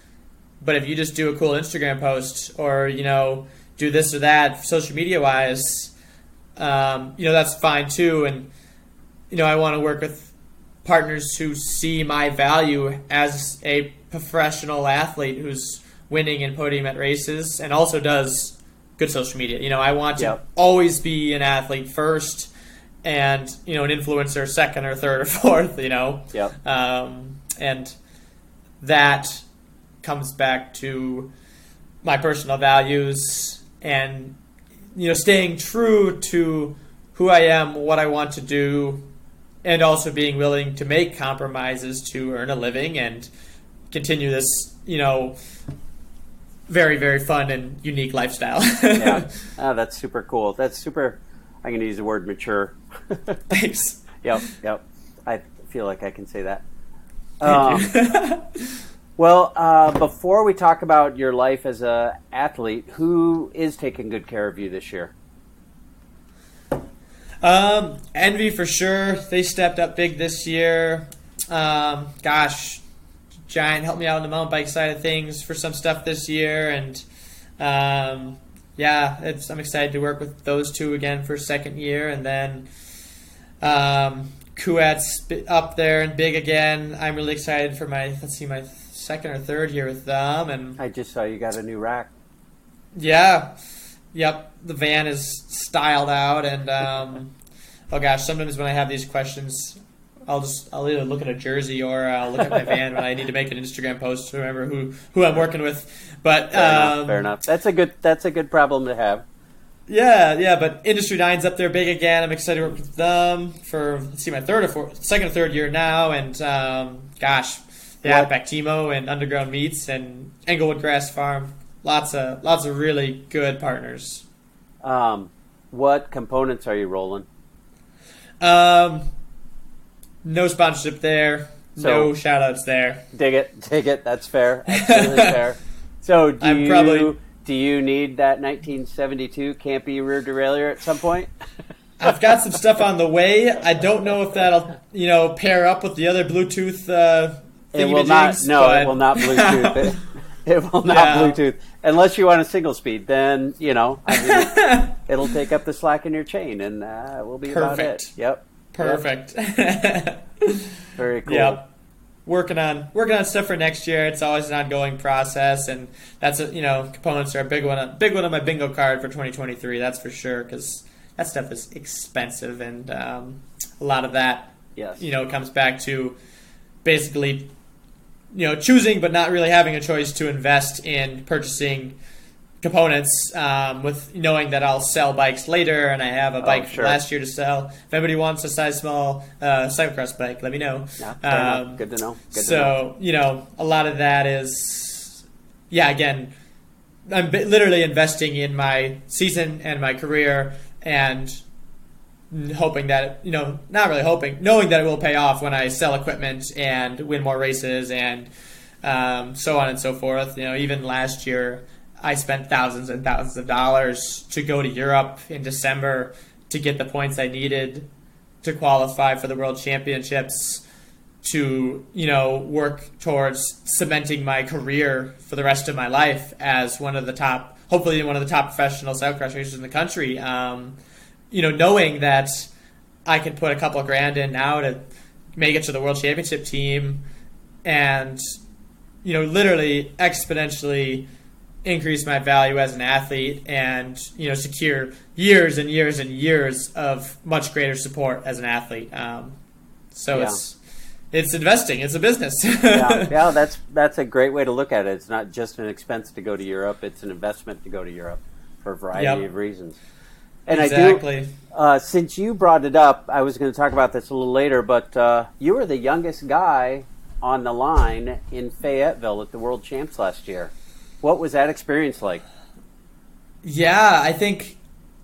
but if you just do a cool instagram post or you know do this or that social media wise um, you know that's fine too and you know i want to work with partners who see my value as a professional athlete who's winning and podium at races and also does good social media. You know, I want to Yep. always be an athlete first and, you know, an influencer second or third or fourth, you know. Yep. Um, and that comes back to my personal values and you know, staying true to who I am, what I want to do, and also being willing to make compromises to earn a living and continue this, you know, very very fun and unique lifestyle. yeah, oh, that's super cool. That's super. I'm going to use the word mature. Thanks. Yep, yep. I feel like I can say that. Um, well, uh, before we talk about your life as a athlete, who is taking good care of you this year? Um, ENVE for sure. They stepped up big this year. Um, gosh, Giant helped me out on the mountain bike side of things for some stuff this year, and um, yeah, I'm excited to work with those two again for second year, and then um, Kuat's up there and big again. I'm really excited for my let's see my second or third year with them, and I just saw you got a new rack. Yeah, yep. The van is styled out, and um, oh gosh, sometimes when I have these questions, I'll just I'll either look at a jersey or I'll look at my van when I need to make an Instagram post to remember who who I'm working with. But fair, um, enough, fair enough. That's a good that's a good problem to have. Yeah, yeah, but Industry Nine's up there big again. I'm excited to work with them for let's see my third or fourth, second or third year now, and um, gosh, yeah, Bactimo and Underground Meats and Englewood Grass Farm. Lots of lots of really good partners. Um, what components are you rolling? Um, no sponsorship there. So, no shout outs there. Dig it, dig it. That's fair. Absolutely fair. So do I'm you probably, do you need that 1972 Campy rear derailleur at some point? I've got some stuff on the way. I don't know if that'll you know pair up with the other Bluetooth. Uh, it will not. No, but... it will not Bluetooth. it, it will not yeah. Bluetooth unless you want a single speed. Then you know, I mean, it'll take up the slack in your chain, and uh, will be Perfect. about it. Yep. Perfect. Yep. Very cool. Yep. Working on working on stuff for next year. It's always an ongoing process, and that's a, you know components are a big one. A big one on my bingo card for 2023. That's for sure because that stuff is expensive, and um, a lot of that, yes. you know, comes back to basically, you know, choosing but not really having a choice to invest in purchasing components um, with knowing that I'll sell bikes later and I have a oh, bike oh, sure. last year to sell. If anybody wants a size small uh, cyclocross bike, let me know. Yeah, um, Good to know. Good so, to know. you know, a lot of that is, yeah, again, I'm literally investing in my season and my career and hoping that you know not really hoping knowing that it will pay off when i sell equipment and win more races and um, so on and so forth you know even last year I spent thousands and thousands of dollars to go to Europe in December to get the points I needed to qualify for the World Championships to you know work towards cementing my career for the rest of my life as one of the top hopefully one of the top professional cyclocross racers in the country. Um, you know knowing that I could put a couple grand in now to make it to the World Championship team and you know literally exponentially increase my value as an athlete and you know secure years and years and years of much greater support as an athlete. Um, so yeah. it's it's investing. It's a business. yeah, yeah, that's that's a great way to look at it. It's not just an expense to go to Europe; it's an investment to go to Europe for a variety yep. of reasons. And exactly. I do. Uh, since you brought it up, I was going to talk about this a little later, but uh, you were the youngest guy on the line in Fayetteville at the World Champs last year. What was that experience like? Yeah, I think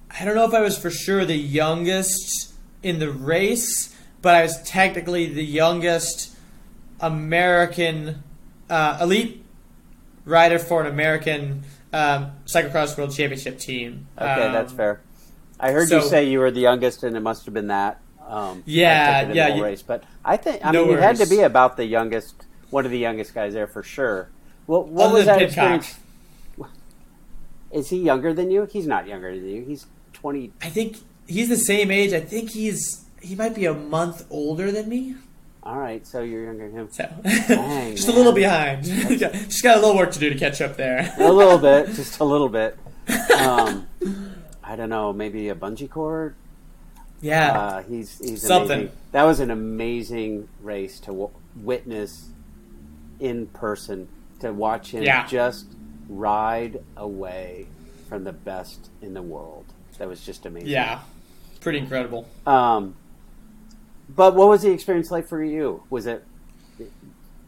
I don't know if I was for sure the youngest in the race, but I was technically the youngest American uh, elite rider for an American um, cyclocross world championship team. Okay, um, that's fair. I heard so, you say you were the youngest, and it must have been that. Um, yeah, yeah. You, race, but I think I no mean you had to be about the youngest, one of the youngest guys there for sure. What, what was that experience? Is he younger than you? He's not younger than you. He's twenty. I think he's the same age. I think he's he might be a month older than me. All right, so you're younger than him. So Dang, just man. a little behind. just got a little work to do to catch up there. a little bit, just a little bit. Um, I don't know, maybe a bungee cord. Yeah, uh, he's he's something. Amazing. That was an amazing race to w- witness in person to watch him yeah. just ride away from the best in the world. that was just amazing. Yeah, pretty incredible. Um, but what was the experience like for you? Was it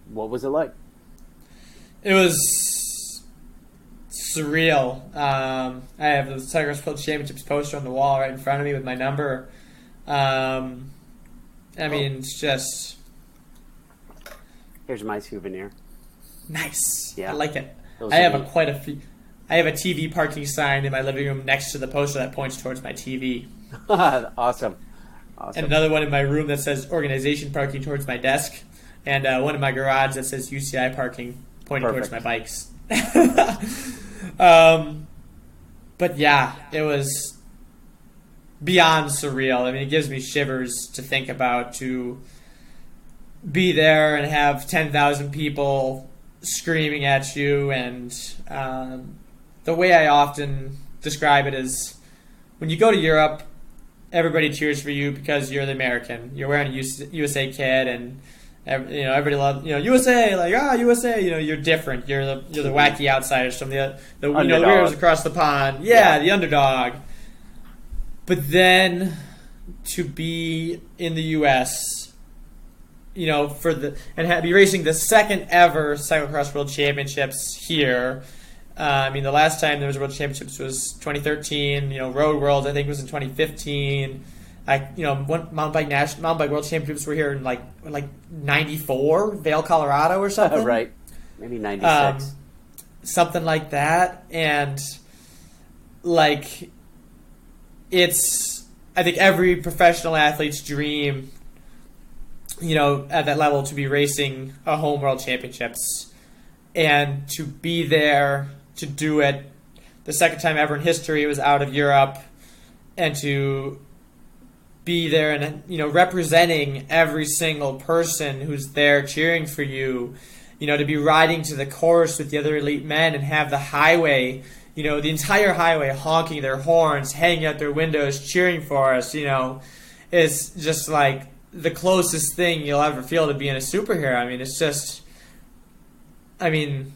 what was it like? It was surreal. Um, I have the Tigers World Championships poster on the wall right in front of me with my number. Um, I mean, it's just Here's my souvenir. Nice. Yeah. I like it. Those I have a quite a few. I have a TV parking sign in my living room next to the poster that points towards my TV, awesome. Awesome. and another one in my room that says organization parking towards my desk, and uh, one in my garage that says UCI parking pointing towards my bikes. um, but yeah, it was beyond surreal. I mean, it gives me shivers to think about to be there and have 10,000 people screaming at you. And um, the way I often describe it is when you go to Europe, everybody cheers for you because you're the American. You're wearing a USA kit and. You know, everybody loves you know USA, like ah USA. You know, you're different. You're the you're the wacky outsiders from the the you know the weirdos across the pond. Yeah, Yeah. the underdog. But then to be in the U.S., you know, for the and be racing the second ever cyclocross world championships here. Uh, I mean, the last time there was a world championships was 2013. You know, Road world I think was in 2015. I you know one mountain bike national mountain bike world championships were here in like like '94, Vail, Colorado, or something right. Maybe 96. um, something like that, and like it's I think every professional athlete's dream, you know, at that level to be racing a home world championships and to be there to do it the second time ever in history it was out of Europe and to be there and you know representing every single person who's there cheering for you you know to be riding to the course with the other elite men and have the highway you know the entire highway honking their horns hanging out their windows cheering for us you know is just like the closest thing you'll ever feel to being a superhero. I mean it's just i mean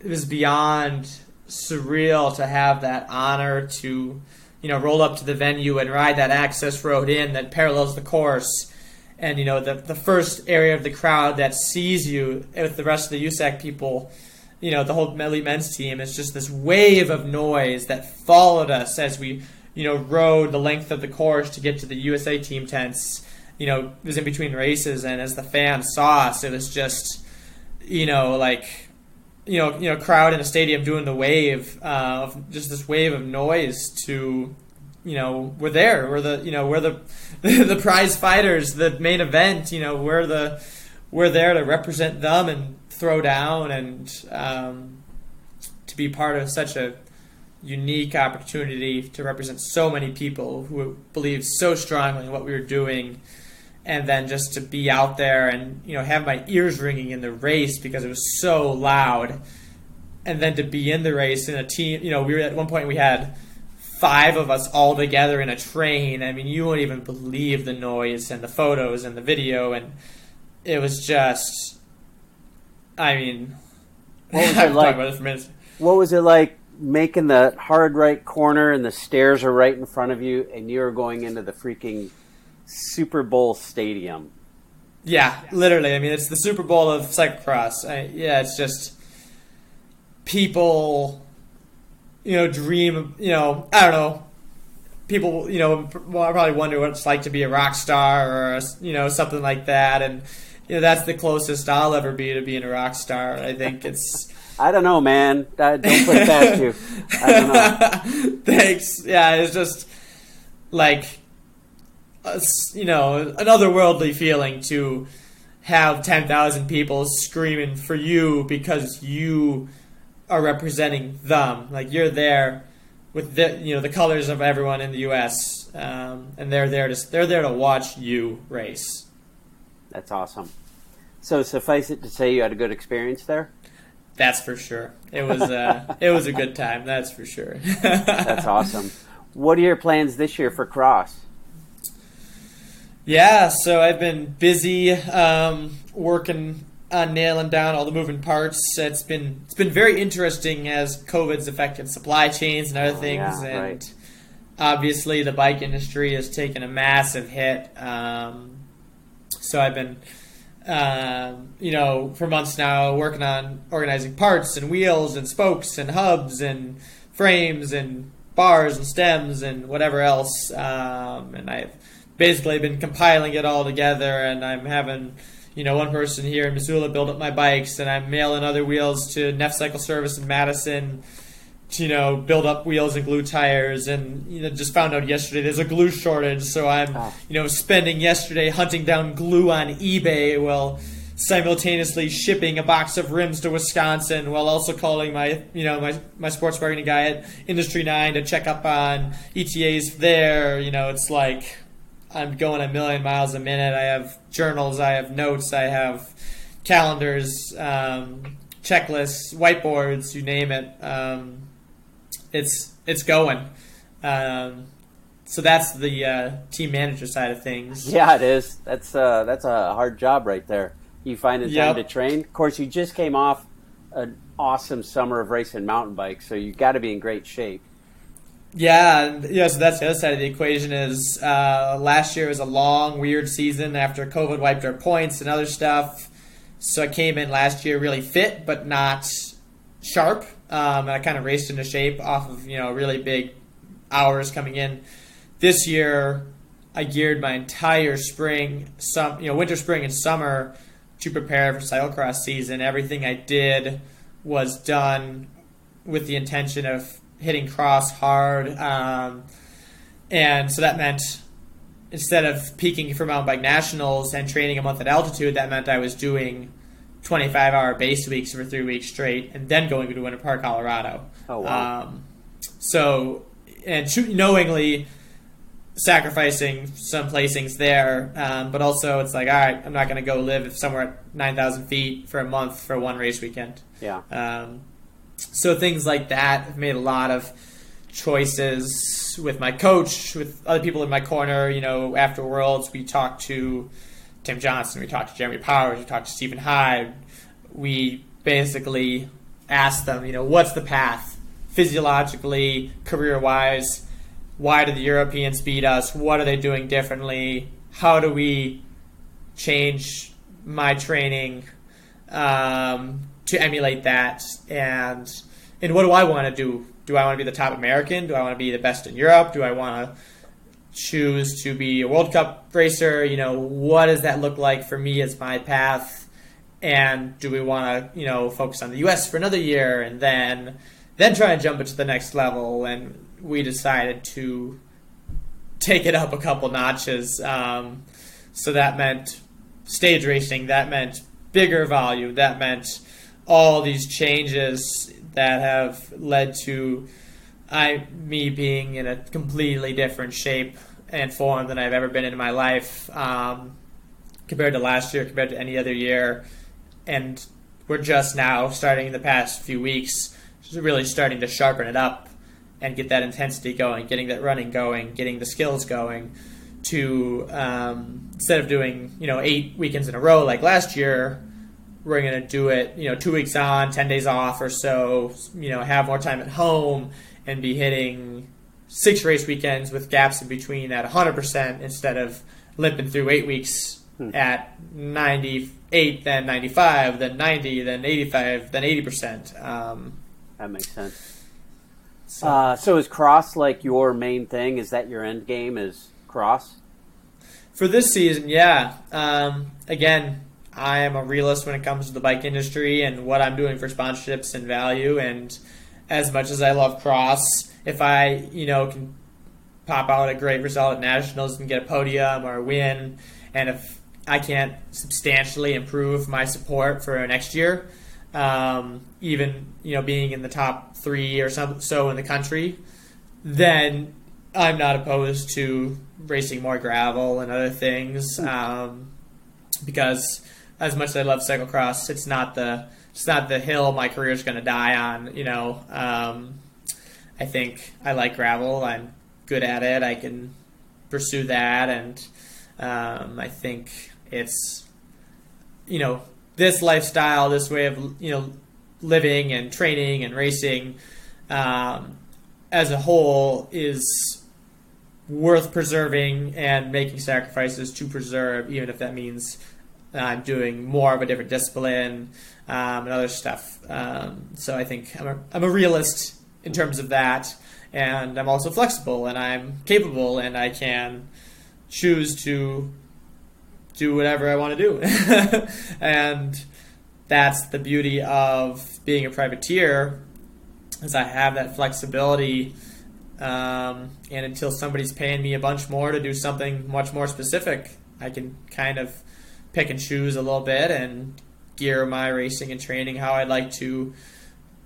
it was beyond surreal to have that honor to you know roll up to the venue and ride that access road in that parallels the course. And you know the the first area of the crowd that sees you with the rest of the USAC people you know the whole elite men's team is just this wave of noise that followed us as we you know rode the length of the course to get to the USA team tents you know was in between races and as the fans saw us it was just you know like you know, you know, crowd in a stadium doing the wave, uh, of just this wave of noise to, you know, we're there. We're the, you know, we're the, the prize fighters, the main event. You know, we're the, we're there to represent them and throw down and um, to be part of such a unique opportunity to represent so many people who believe so strongly in what we were doing and then just to be out there and you know have my ears ringing in the race because it was so loud and then to be in the race in a team you know we were at one point we had five of us all together in a train i mean you won't even believe the noise and the photos and the video and it was just i mean What was it like? about it for minutes. what was it like making the hard right corner and the stairs are right in front of you and you're going into the freaking Super Bowl stadium? Yeah, literally. I mean, it's the Super Bowl of cyclocross. I, yeah, it's just people, you know, dream. You know, I don't know. People, you know, will probably wonder what it's like to be a rock star or you know something like that, and you know that's the closest I'll ever be to being a rock star. I think it's. I don't know, man. Uh, don't put it past you. I don't know. Thanks. Yeah, it's just like a you know an otherworldly feeling to have ten thousand people screaming for you because you are representing them. Like you're there with the you know the colors of everyone in the U.S. Um, and they're there to they're there to watch you race. That's awesome. So suffice it to say, you had a good experience there. That's for sure. It was uh, it was a good time. That's for sure. That's awesome. What are your plans this year for cross? Yeah, so I've been busy um, working on nailing down all the moving parts. It's been it's been very interesting as COVID's affected supply chains and other Oh, things, yeah, and right. obviously the bike industry has taken a massive hit. Um, so I've been, um, you know, for months now working on organizing parts and wheels and spokes and hubs and frames and bars and stems and whatever else. Um, and I've basically been compiling it all together, and I'm having. You know, one person here in Missoula build up my bikes, and I'm mailing other wheels to Neff Cycle Service in Madison to, you know, build up wheels and glue tires, and you know, just found out yesterday there's a glue shortage. So I'm, oh. you know, spending yesterday hunting down glue on eBay while simultaneously shipping a box of rims to Wisconsin, while also calling my, you know, my my sports bargaining guy at Industry Nine to check up on ETAs there. You know, it's like I'm going a million miles a minute. I have journals, I have notes, I have calendars, um, checklists, whiteboards, you name it. Um, it's it's going. Um, so that's the uh, team manager side of things. Yeah, it is. That's uh, that's a hard job right there. You find the time to train. Of course, you just came off an awesome summer of racing mountain bikes, so you've got to be in great shape. Yeah, yeah. So that's the other side of the equation. Is uh, last year was a long, weird season after COVID wiped our points and other stuff. So I came in last year really fit, but not sharp. Um, and I kind of raced into shape off of you know really big hours coming in. This year, I geared my entire spring, some you know winter, spring, and summer to prepare for cyclocross season. Everything I did was done with the intention of hitting cross hard, um, and so that meant instead of peaking for mountain bike nationals and training a month at altitude, that meant I was doing 25 hour base weeks for three weeks straight and then going to Winter Park, Colorado. Oh, wow. Um, so, and knowingly sacrificing some placings there, um, but also it's like, all right, I'm not going to go live somewhere at 9,000 feet for a month for one race weekend. Yeah. Um, so things like that have made a lot of choices with my coach, with other people in my corner. You know, after Worlds, we talked to Tim Johnson, we talked to Jeremy Powers, we talked to Stephen Hyde. We basically asked them, you know, what's the path physiologically, career wise? Why do the Europeans beat us? What are they doing differently? How do we change my training um, to emulate that? And and what do I want to do? Do I want to be the top American? Do I want to be the best in Europe? Do I want to choose to be a World Cup racer? You know, what does that look like for me as my path? And do we want to, you know, focus on the U.S. for another year and then then try and jump it to the next level? And we decided to take it up a couple notches. Um, so that meant stage racing. That meant bigger volume. That meant all these changes that have led to I me being in a completely different shape and form than I've ever been in my life um, compared to last year, compared to any other year, and we're just now starting the past few weeks, really starting to sharpen it up and get that intensity going, getting that running going, getting the skills going. To um, instead of doing you know eight weekends in a row like last year, we're going to do it you know two weeks on, ten days off or so. You know, have more time at home and be hitting six race weekends with gaps in between at 100% instead of limping through eight weeks hmm. at 98, then 95, then 90, then 85, then 80%. Um, that makes sense. So, uh, so is cross like your main thing? Is that your end game? Is cross? For this season, yeah. Um, again, I am a realist when it comes to the bike industry and what I'm doing for sponsorships and value. And as much as I love cross, if I, you know, can pop out a great result at nationals and get a podium or a win, and if I can't substantially improve my support for next year, um, even you know being in the top three or some, so in the country, then I'm not opposed to racing more gravel and other things um, because as much as I love cyclocross, it's not the it's not the hill my career is going to die on. You know, um, I think I like gravel. I'm good at it. I can pursue that, and um, I think it's you know this lifestyle, this way of you know living and training and racing um, as a whole is worth preserving and making sacrifices to preserve, even if that means I'm doing more of a different discipline um, and other stuff. Um, so I think I'm a, I'm a realist in terms of that, and I'm also flexible and I'm capable and I can choose to do whatever I want to do, and that's the beauty of being a privateer, is I have that flexibility. Um, and until somebody's paying me a bunch more to do something much more specific, I can kind of pick and choose a little bit and gear my racing and training how I'd like to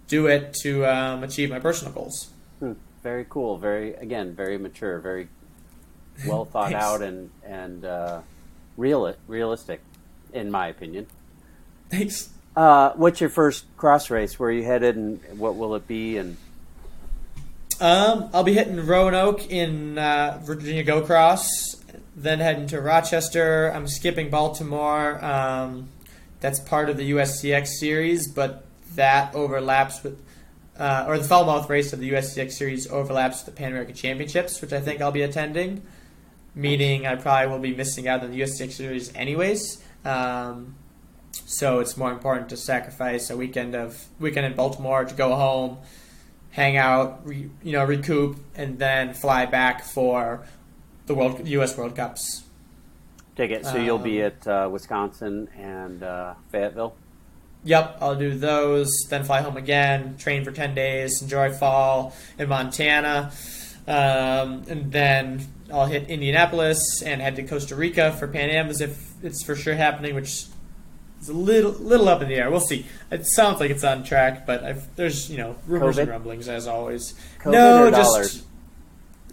do it to um, achieve my personal goals. Hmm. Very cool. Very again, very mature. Very well thought out and and uh, real realistic, in my opinion. Thanks. Uh, what's your first cross race? Where are you headed, and what will it be? And um, I'll be hitting Roanoke in uh, Virginia Go Cross, then heading to Rochester. I'm skipping Baltimore. Um, that's part of the USCX series, but that overlaps with, uh, or the Falmouth race of the USCX series overlaps with the Pan American Championships, which I think I'll be attending. Meaning, I probably will be missing out on the USCX series anyways. Um, so it's more important to sacrifice a weekend of weekend in Baltimore to go home, hang out, re, you know, recoup, and then fly back for the World U.S. World Cups. Take it. So um, you'll be um, at uh, Wisconsin and uh, Fayetteville. Yep, I'll do those. Then fly home again, train for ten days, enjoy fall in Montana, um, and then I'll hit Indianapolis and head to Costa Rica for Pan Am as if it's for sure happening, which is a little little up in the air. We'll see. It sounds like it's on track, but I've, there's you know rumors COVID? and rumblings as always. COVID no, just dollars?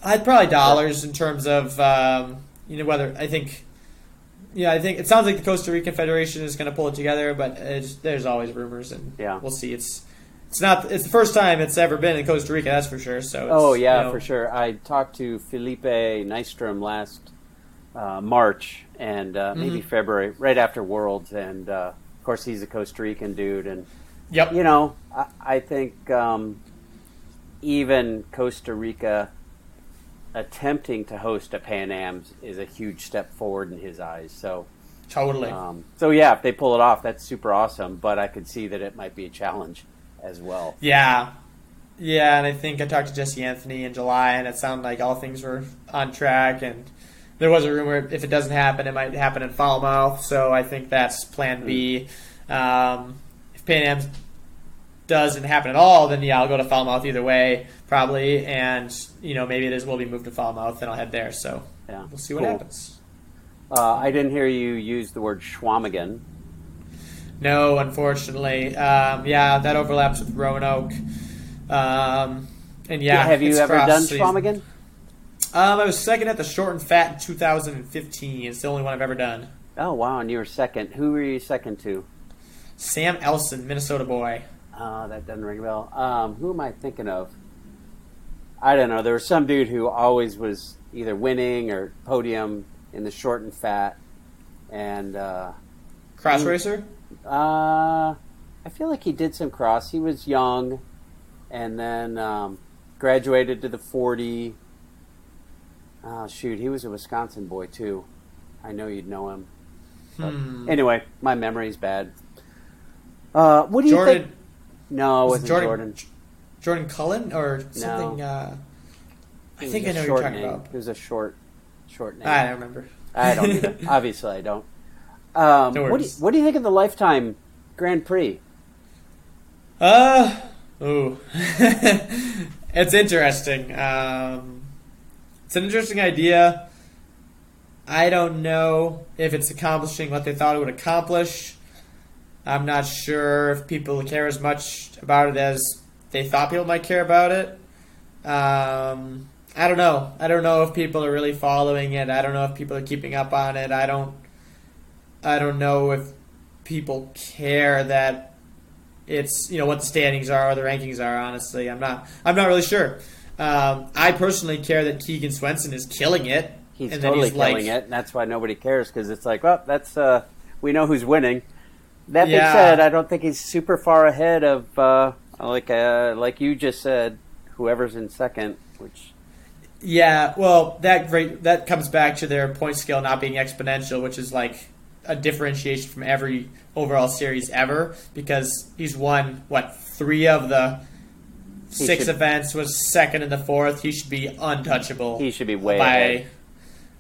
I'd probably dollars in terms of um, you know whether I think. Yeah, I think it sounds like the Costa Rican Federation is going to pull it together, but there's always rumors, and yeah. we'll see. It's it's not it's the first time it's ever been in Costa Rica, that's for sure. So oh yeah, you know, for sure. I talked to Felipe Nystrom last uh, March and uh, maybe mm-hmm. February, right after Worlds, and uh, of course he's a Costa Rican dude, and yep. you know I, I think um, even Costa Rica attempting to host a Pan Am's is a huge step forward in his eyes. So totally. Um, so yeah, if they pull it off, that's super awesome. But I could see that it might be a challenge as well. Yeah, yeah, and I think I talked to Jesse Anthony in July, and it sounded like all things were on track. And there was a rumor if it doesn't happen, it might happen in Falmouth. So I think that's Plan B. Um, if Pan Am doesn't happen at all, then yeah, I'll go to Falmouth either way, probably. And you know, maybe it is will be moved to Falmouth, and I'll head there. So yeah, we'll see what cool. happens. Uh, I didn't hear you use the word Chequamegon. No, unfortunately. Um, yeah, that overlaps with Roanoke. Um, and yeah, have you ever done Chequamegon? Um, I was second at the short and fat in 2015. It's the only one I've ever done. Oh wow! And you were second. Who were you second to? Sam Elson, Minnesota boy. Oh, that doesn't ring a bell. Um, who am I thinking of? I don't know. There was some dude who always was either winning or podium in the short and fat, and uh, cross he, racer. Uh, I feel like he did some cross. He was young, and then um, graduated to the forty. Oh shoot, he was a Wisconsin boy too. I know you'd know him. Hmm. Anyway, my memory's bad. Uh, what do you think? No, it wasn't Jordan. Jordan, Jordan Cullen or something. No. Uh, I think I know what you're talking name. about. It was a short, short name. I don't remember. I don't either. Obviously, I don't. Um, no what, do you, what do you think of the Lifetime Grand Prix? Uh, ooh, it's interesting. Um, it's an interesting idea. I don't know if it's accomplishing what they thought it would accomplish. I'm not sure if people care as much about it as they thought people might care about it. Um, I don't know. I don't know if people are really following it. I don't know if people are keeping up on it. I don't. I don't know if people care that it's you know what the standings are or the rankings are. Honestly, I'm not. I'm not really sure. Um, I personally care that Keegan Swenson is killing it. He's totally he's killing like, it, and that's why nobody cares because it's like, well, that's uh, we know who's winning. That being yeah. said, I don't think he's super far ahead of uh, like uh, like you just said, whoever's in second, which Yeah, well, that great that comes back to their point scale not being exponential, which is like a differentiation from every overall series ever because he's won what three of the He six should- events was second in the fourth. He should be untouchable. He should be way by. ahead.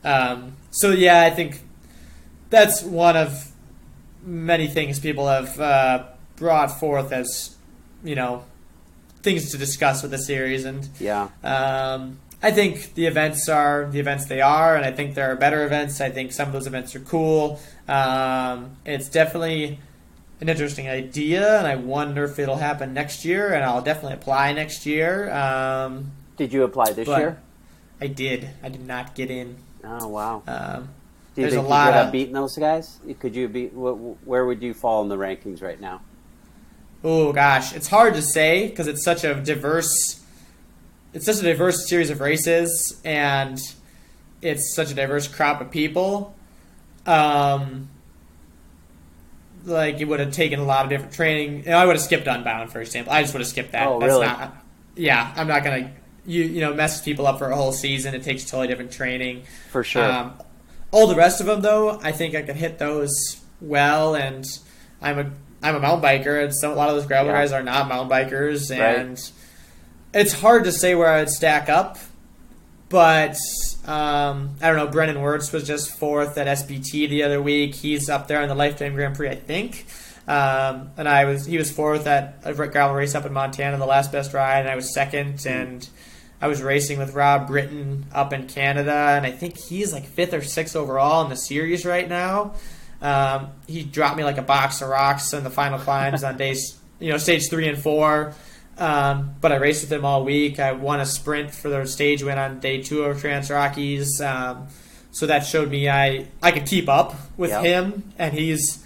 Um, so yeah, I think that's one of many things people have uh, brought forth as you know things to discuss with the series, and Yeah. um, I think the events are the events they are, and I think there are better events. I think some of those events are cool. Um, it's definitely an interesting idea, and I wonder if it'll happen next year, and I'll definitely apply next year. Um, Did you apply this year? I did. I did not get in. Oh wow. Um, Do you there's think a lot you have of- beaten those guys? Could you wh- Where would you fall in the rankings right now? Oh gosh, it's hard to say because it's such a diverse. It's such a diverse series of races, and it's such a diverse crop of people. Um, like it would have taken a lot of different training. You know, I would have skipped Unbound, for example. I just would have skipped that. Oh, That's really? Not, yeah, I'm not gonna you you know mess people up for a whole season. It takes totally different training. For sure. Um, all the rest of them, though, I think I could hit those well, and I'm a I'm a mountain biker, and some, a lot of those gravel Yeah. guys are not mountain bikers, Right. and it's hard to say where I'd stack up. But um, I don't know. Brennan Wertz was just fourth at SBT the other week. He's up there in the Lifetime Grand Prix, I think. Um, and I was he was fourth at a gravel race up in Montana, the last best ride, and I was second. And I was racing with Rob Britton up in Canada, and I think he's like fifth or sixth overall in the series right now. Um, he dropped me like a box of rocks in the final climbs on days, you know, stage three and four. Um, but I raced with him all week. I won a sprint for the stage win on day two of TransRockies. Um, so that showed me I, I could keep up with Yep. him, and he's,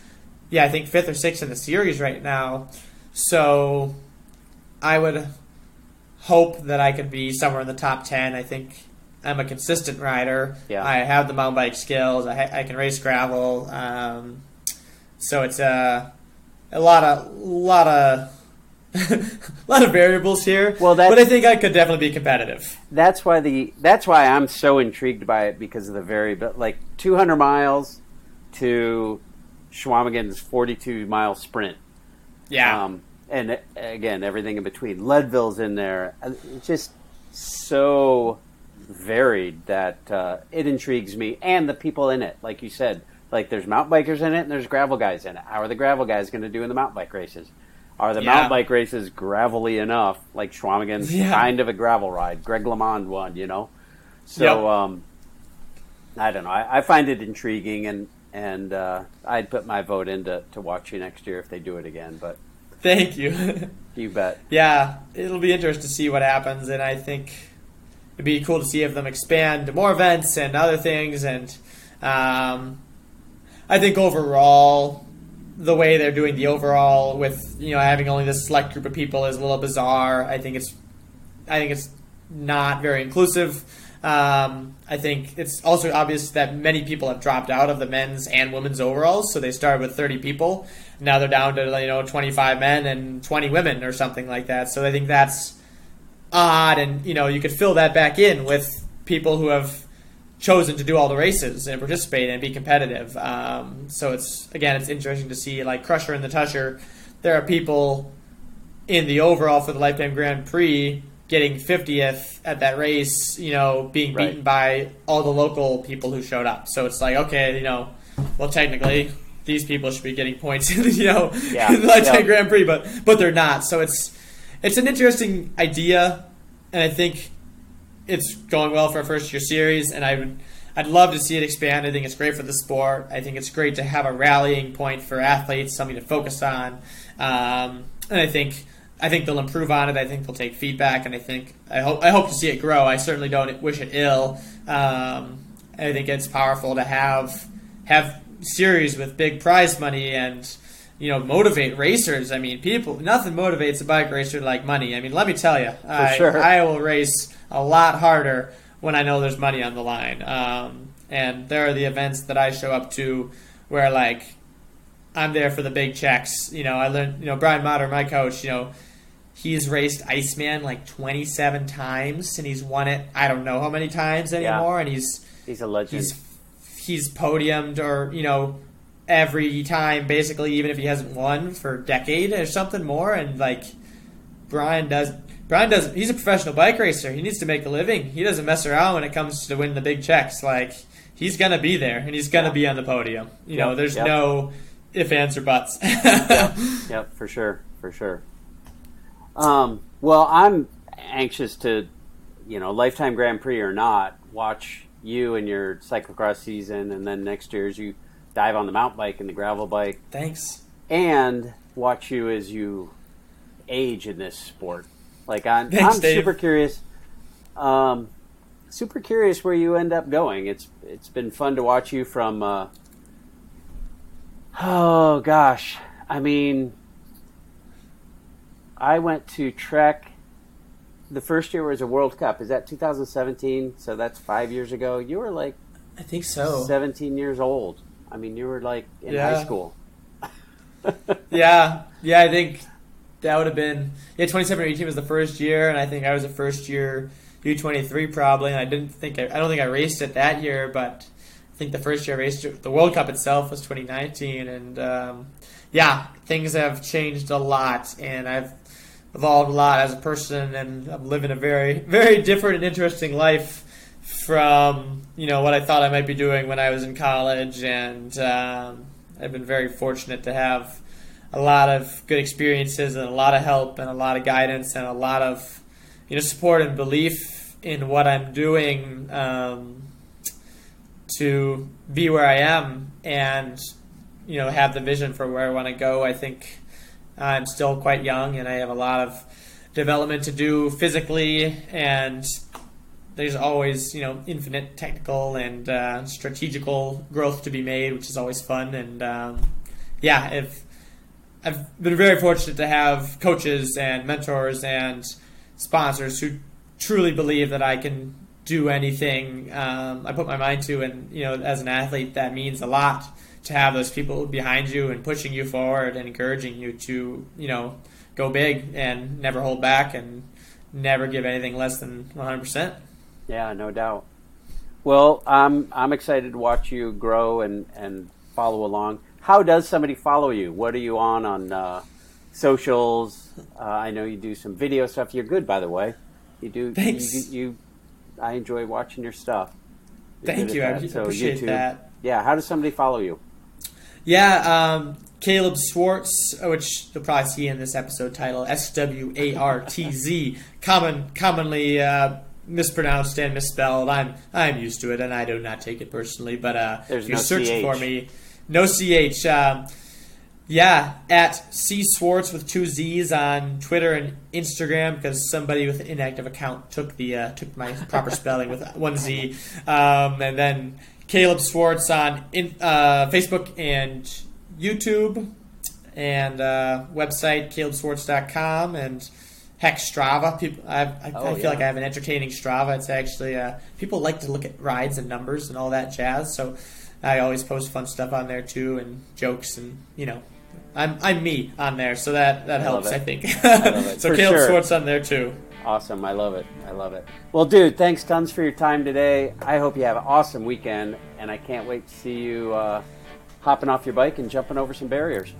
yeah, I think fifth or sixth in the series right now. So I would hope that I could be somewhere in the top 10. I think I'm a consistent rider. Yeah. I have the mountain bike skills. I, ha- I can race gravel. Um, so it's a, a lot of, lot of, a lot of variables here. Well, but I think I could definitely be competitive. that's why the that's why I'm so intrigued by it because of the very but like 200 miles to Chequamegon's 42 mile sprint. Yeah. Um, and again, everything in between. Leadville's in there. Uh, It's just so varied that uh, it intrigues me, and the people in it. Like you said, like there's mountain bikers in it, and there's gravel guys in it. How are the gravel guys going to do in the mountain bike races? Are the Yeah. mountain bike races gravelly enough? Like Chequamegon's Yeah. kind of a gravel ride. Greg LeMond won, you know. So Yep. um, I don't know. I, I find it intriguing, and and uh, I'd put my vote into to watch you next year if they do it again. But Thank you. you bet. yeah, it'll be interesting to see what happens, and I think it'd be cool to see if them expand to more events and other things. And um, I think overall, the way they're doing the overall with you know having only this select group of people is a little bizarre. I think it's, I think it's not very inclusive. Um, I think it's also obvious that many people have dropped out of the men's and women's overalls. So they started with 30 people. Now they're down to you know 25 men and 20 women or something like that. So I think that's odd, and you know you could fill that back in with people who have chosen to do all the races and participate and be competitive. Um, so it's again, it's interesting to see like Crusher and the Tushar. There are people in the overall for the Lifetime Grand Prix getting 50th at that race, you know, being Right. beaten by all the local people who showed up. So it's like, okay, you know, well, technically, these people should be getting points, you know, Yeah. in the Lifetime Yeah. Grand Prix, but but they're not. So it's it's an interesting idea, and I think it's going well for a first year series, and I would. I'd love to see it expand. I think it's great for the sport. I think it's great to have a rallying point for athletes, something to focus on. Um, and I think I think they'll improve on it. I think they'll take feedback, and I think I hope I hope to see it grow. I certainly don't wish it ill. Um, I think it's powerful to have have series with big prize money and you know motivate racers. I mean, people nothing motivates a bike racer like money. I mean, let me tell you, I, sure. I will race a lot harder when I know there's money on the line. Um, and there are the events that I show up to where like I'm there for the big checks. You know, I learned. You know, Brian Matter, my coach. You know, He's raced Iceman like 27 times, and he's won it. I don't know how many times anymore. Yeah. And he's he's a legend. He's he's podiumed or you know every time basically, even if he hasn't won for a decade or something more. And like Brian does, Brian does. He's a professional bike racer. He needs to make a living. He doesn't mess around when it comes to winning the big checks. Like he's gonna be there and he's gonna yeah. be on the podium. You yep. know, there's yep. no if, ands, or buts. yep. yep, for sure, for sure. Um, well, I'm anxious to, you know, lifetime Grand Prix or not, watch you and your cyclocross season, and then next year as you dive on the mountain bike and the gravel bike. Thanks. And watch you as you age in this sport. Like I'm, Thanks, I'm super curious. Um, super curious where you end up going. It's it's been fun to watch you from. Uh, oh gosh, I mean, I went to Trek. The first year was a World Cup. Is that 2017? So that's five years ago. You were like, I think so, 17 years old. I mean, you were like in yeah. high school. yeah, yeah. I think that would have been yeah. 2017 18 was the first year, and I think I was the first year U23 probably. And I didn't think I, I don't think I raced it that year, but I think the first year I raced the World Cup itself was 2019, and um, yeah, things have changed a lot, and I've evolved a lot as a person, and I'm living a very very different and interesting life from you know what I thought I might be doing when I was in college, and um, I've been very fortunate to have a lot of good experiences and a lot of help and a lot of guidance and a lot of you know support and belief in what I'm doing um, to be where I am and you know have the vision for where I want to go. I think I'm still quite young and I have a lot of development to do physically and there's always you know infinite technical and uh, strategical growth to be made, which is always fun. And um, yeah, if I've been very fortunate to have coaches and mentors and sponsors who truly believe that I can do anything um, I put my mind to, and you know, as an athlete, that means a lot to have those people behind you and pushing you forward and encouraging you to, you know, go big and never hold back and never give anything less than 100%. Yeah, no doubt. Well, I'm I'm excited to watch you grow and and follow along how does somebody follow you? What are you on on uh, socials? Uh, I know you do some video stuff. You're good, by the way. You do. Thanks. You, you, you I enjoy watching your stuff. You're Thank you. I so appreciate YouTube, that. Yeah. How does somebody follow you? Yeah. Um, Caleb Swartz, which you'll probably see in this episode title, S W A R T Z, common, commonly uh, mispronounced and misspelled. I'm I'm used to it, and I do not take it personally. But uh, if you're no searching CH. for me, no ch. Um, yeah, at C Swartz with two Z's on Twitter and Instagram because somebody with an inactive account took the uh, took my proper spelling with one Z, um, and then Caleb Swartz on in, uh, Facebook and YouTube, and uh, website calebswartz.com and heck Strava. People, I, I, oh, I feel yeah. like I have an entertaining Strava. It's actually uh, people like to look at rides and numbers and all that jazz. So I always post fun stuff on there too, and jokes, and you know, I'm I'm me on there, so that that helps. I, think. I so Caleb sure. Swartz on there too. Awesome, I love it. I love it. Well, dude, thanks tons for your time today. I hope you have an awesome weekend, and I can't wait to see you uh, hopping off your bike and jumping over some barriers.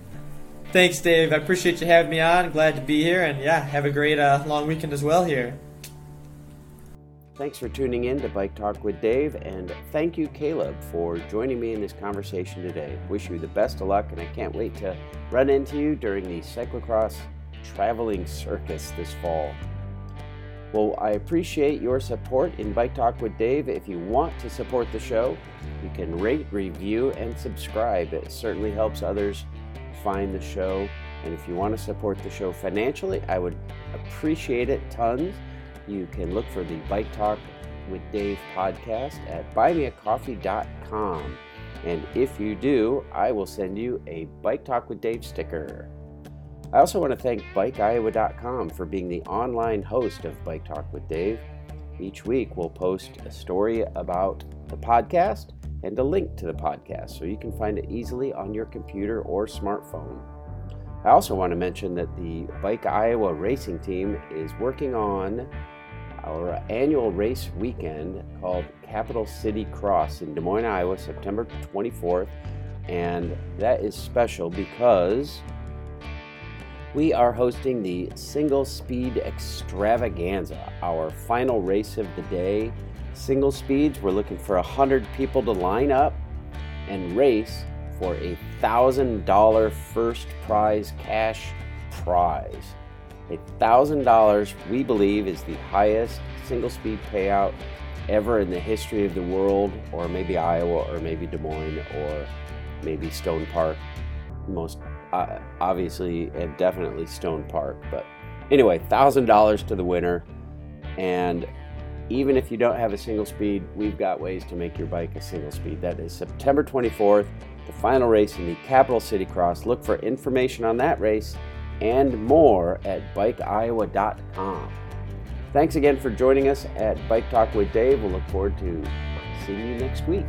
Thanks, Dave. I appreciate you having me on. Glad to be here, and yeah, have a great uh, long weekend as well here. Thanks for tuning in to Bike Talk with Dave, and thank you, Caleb, for joining me in this conversation today. Wish you the best of luck, and I can't wait to run into you during the cyclocross traveling circus this fall. Well, I appreciate your support in Bike Talk with Dave. If you want to support the show, you can rate, review, and subscribe. It certainly helps others find the show. And if you want to support the show financially, I would appreciate it tons you can look for the Bike Talk with Dave podcast at buymeacoffee.com. And if you do, I will send you a Bike Talk with Dave sticker. I also want to thank BikeIowa.com for being the online host of Bike Talk with Dave. Each week, we'll post a story about the podcast and a link to the podcast so you can find it easily on your computer or smartphone. I also want to mention that the Bike Iowa racing team is working on our annual race weekend called Capital City Cross in Des Moines, Iowa, September 24th. And that is special because we are hosting the Single Speed Extravaganza, our final race of the day. Single speeds, we're looking for 100 people to line up and race for a $1,000 first prize cash prize. A $1,000 we believe is the highest single speed payout ever in the history of the world, or maybe Iowa, or maybe Des Moines, or maybe Stone Park. Most uh, obviously and definitely Stone Park. But anyway, $1,000 to the winner. And even if you don't have a single speed, we've got ways to make your bike a single speed. That is September 24th, the final race in the Capital City Cross. Look for information on that race and more at bikeiowa.com. Thanks again for joining us at Bike Talk with Dave. We'll look forward to seeing you next week.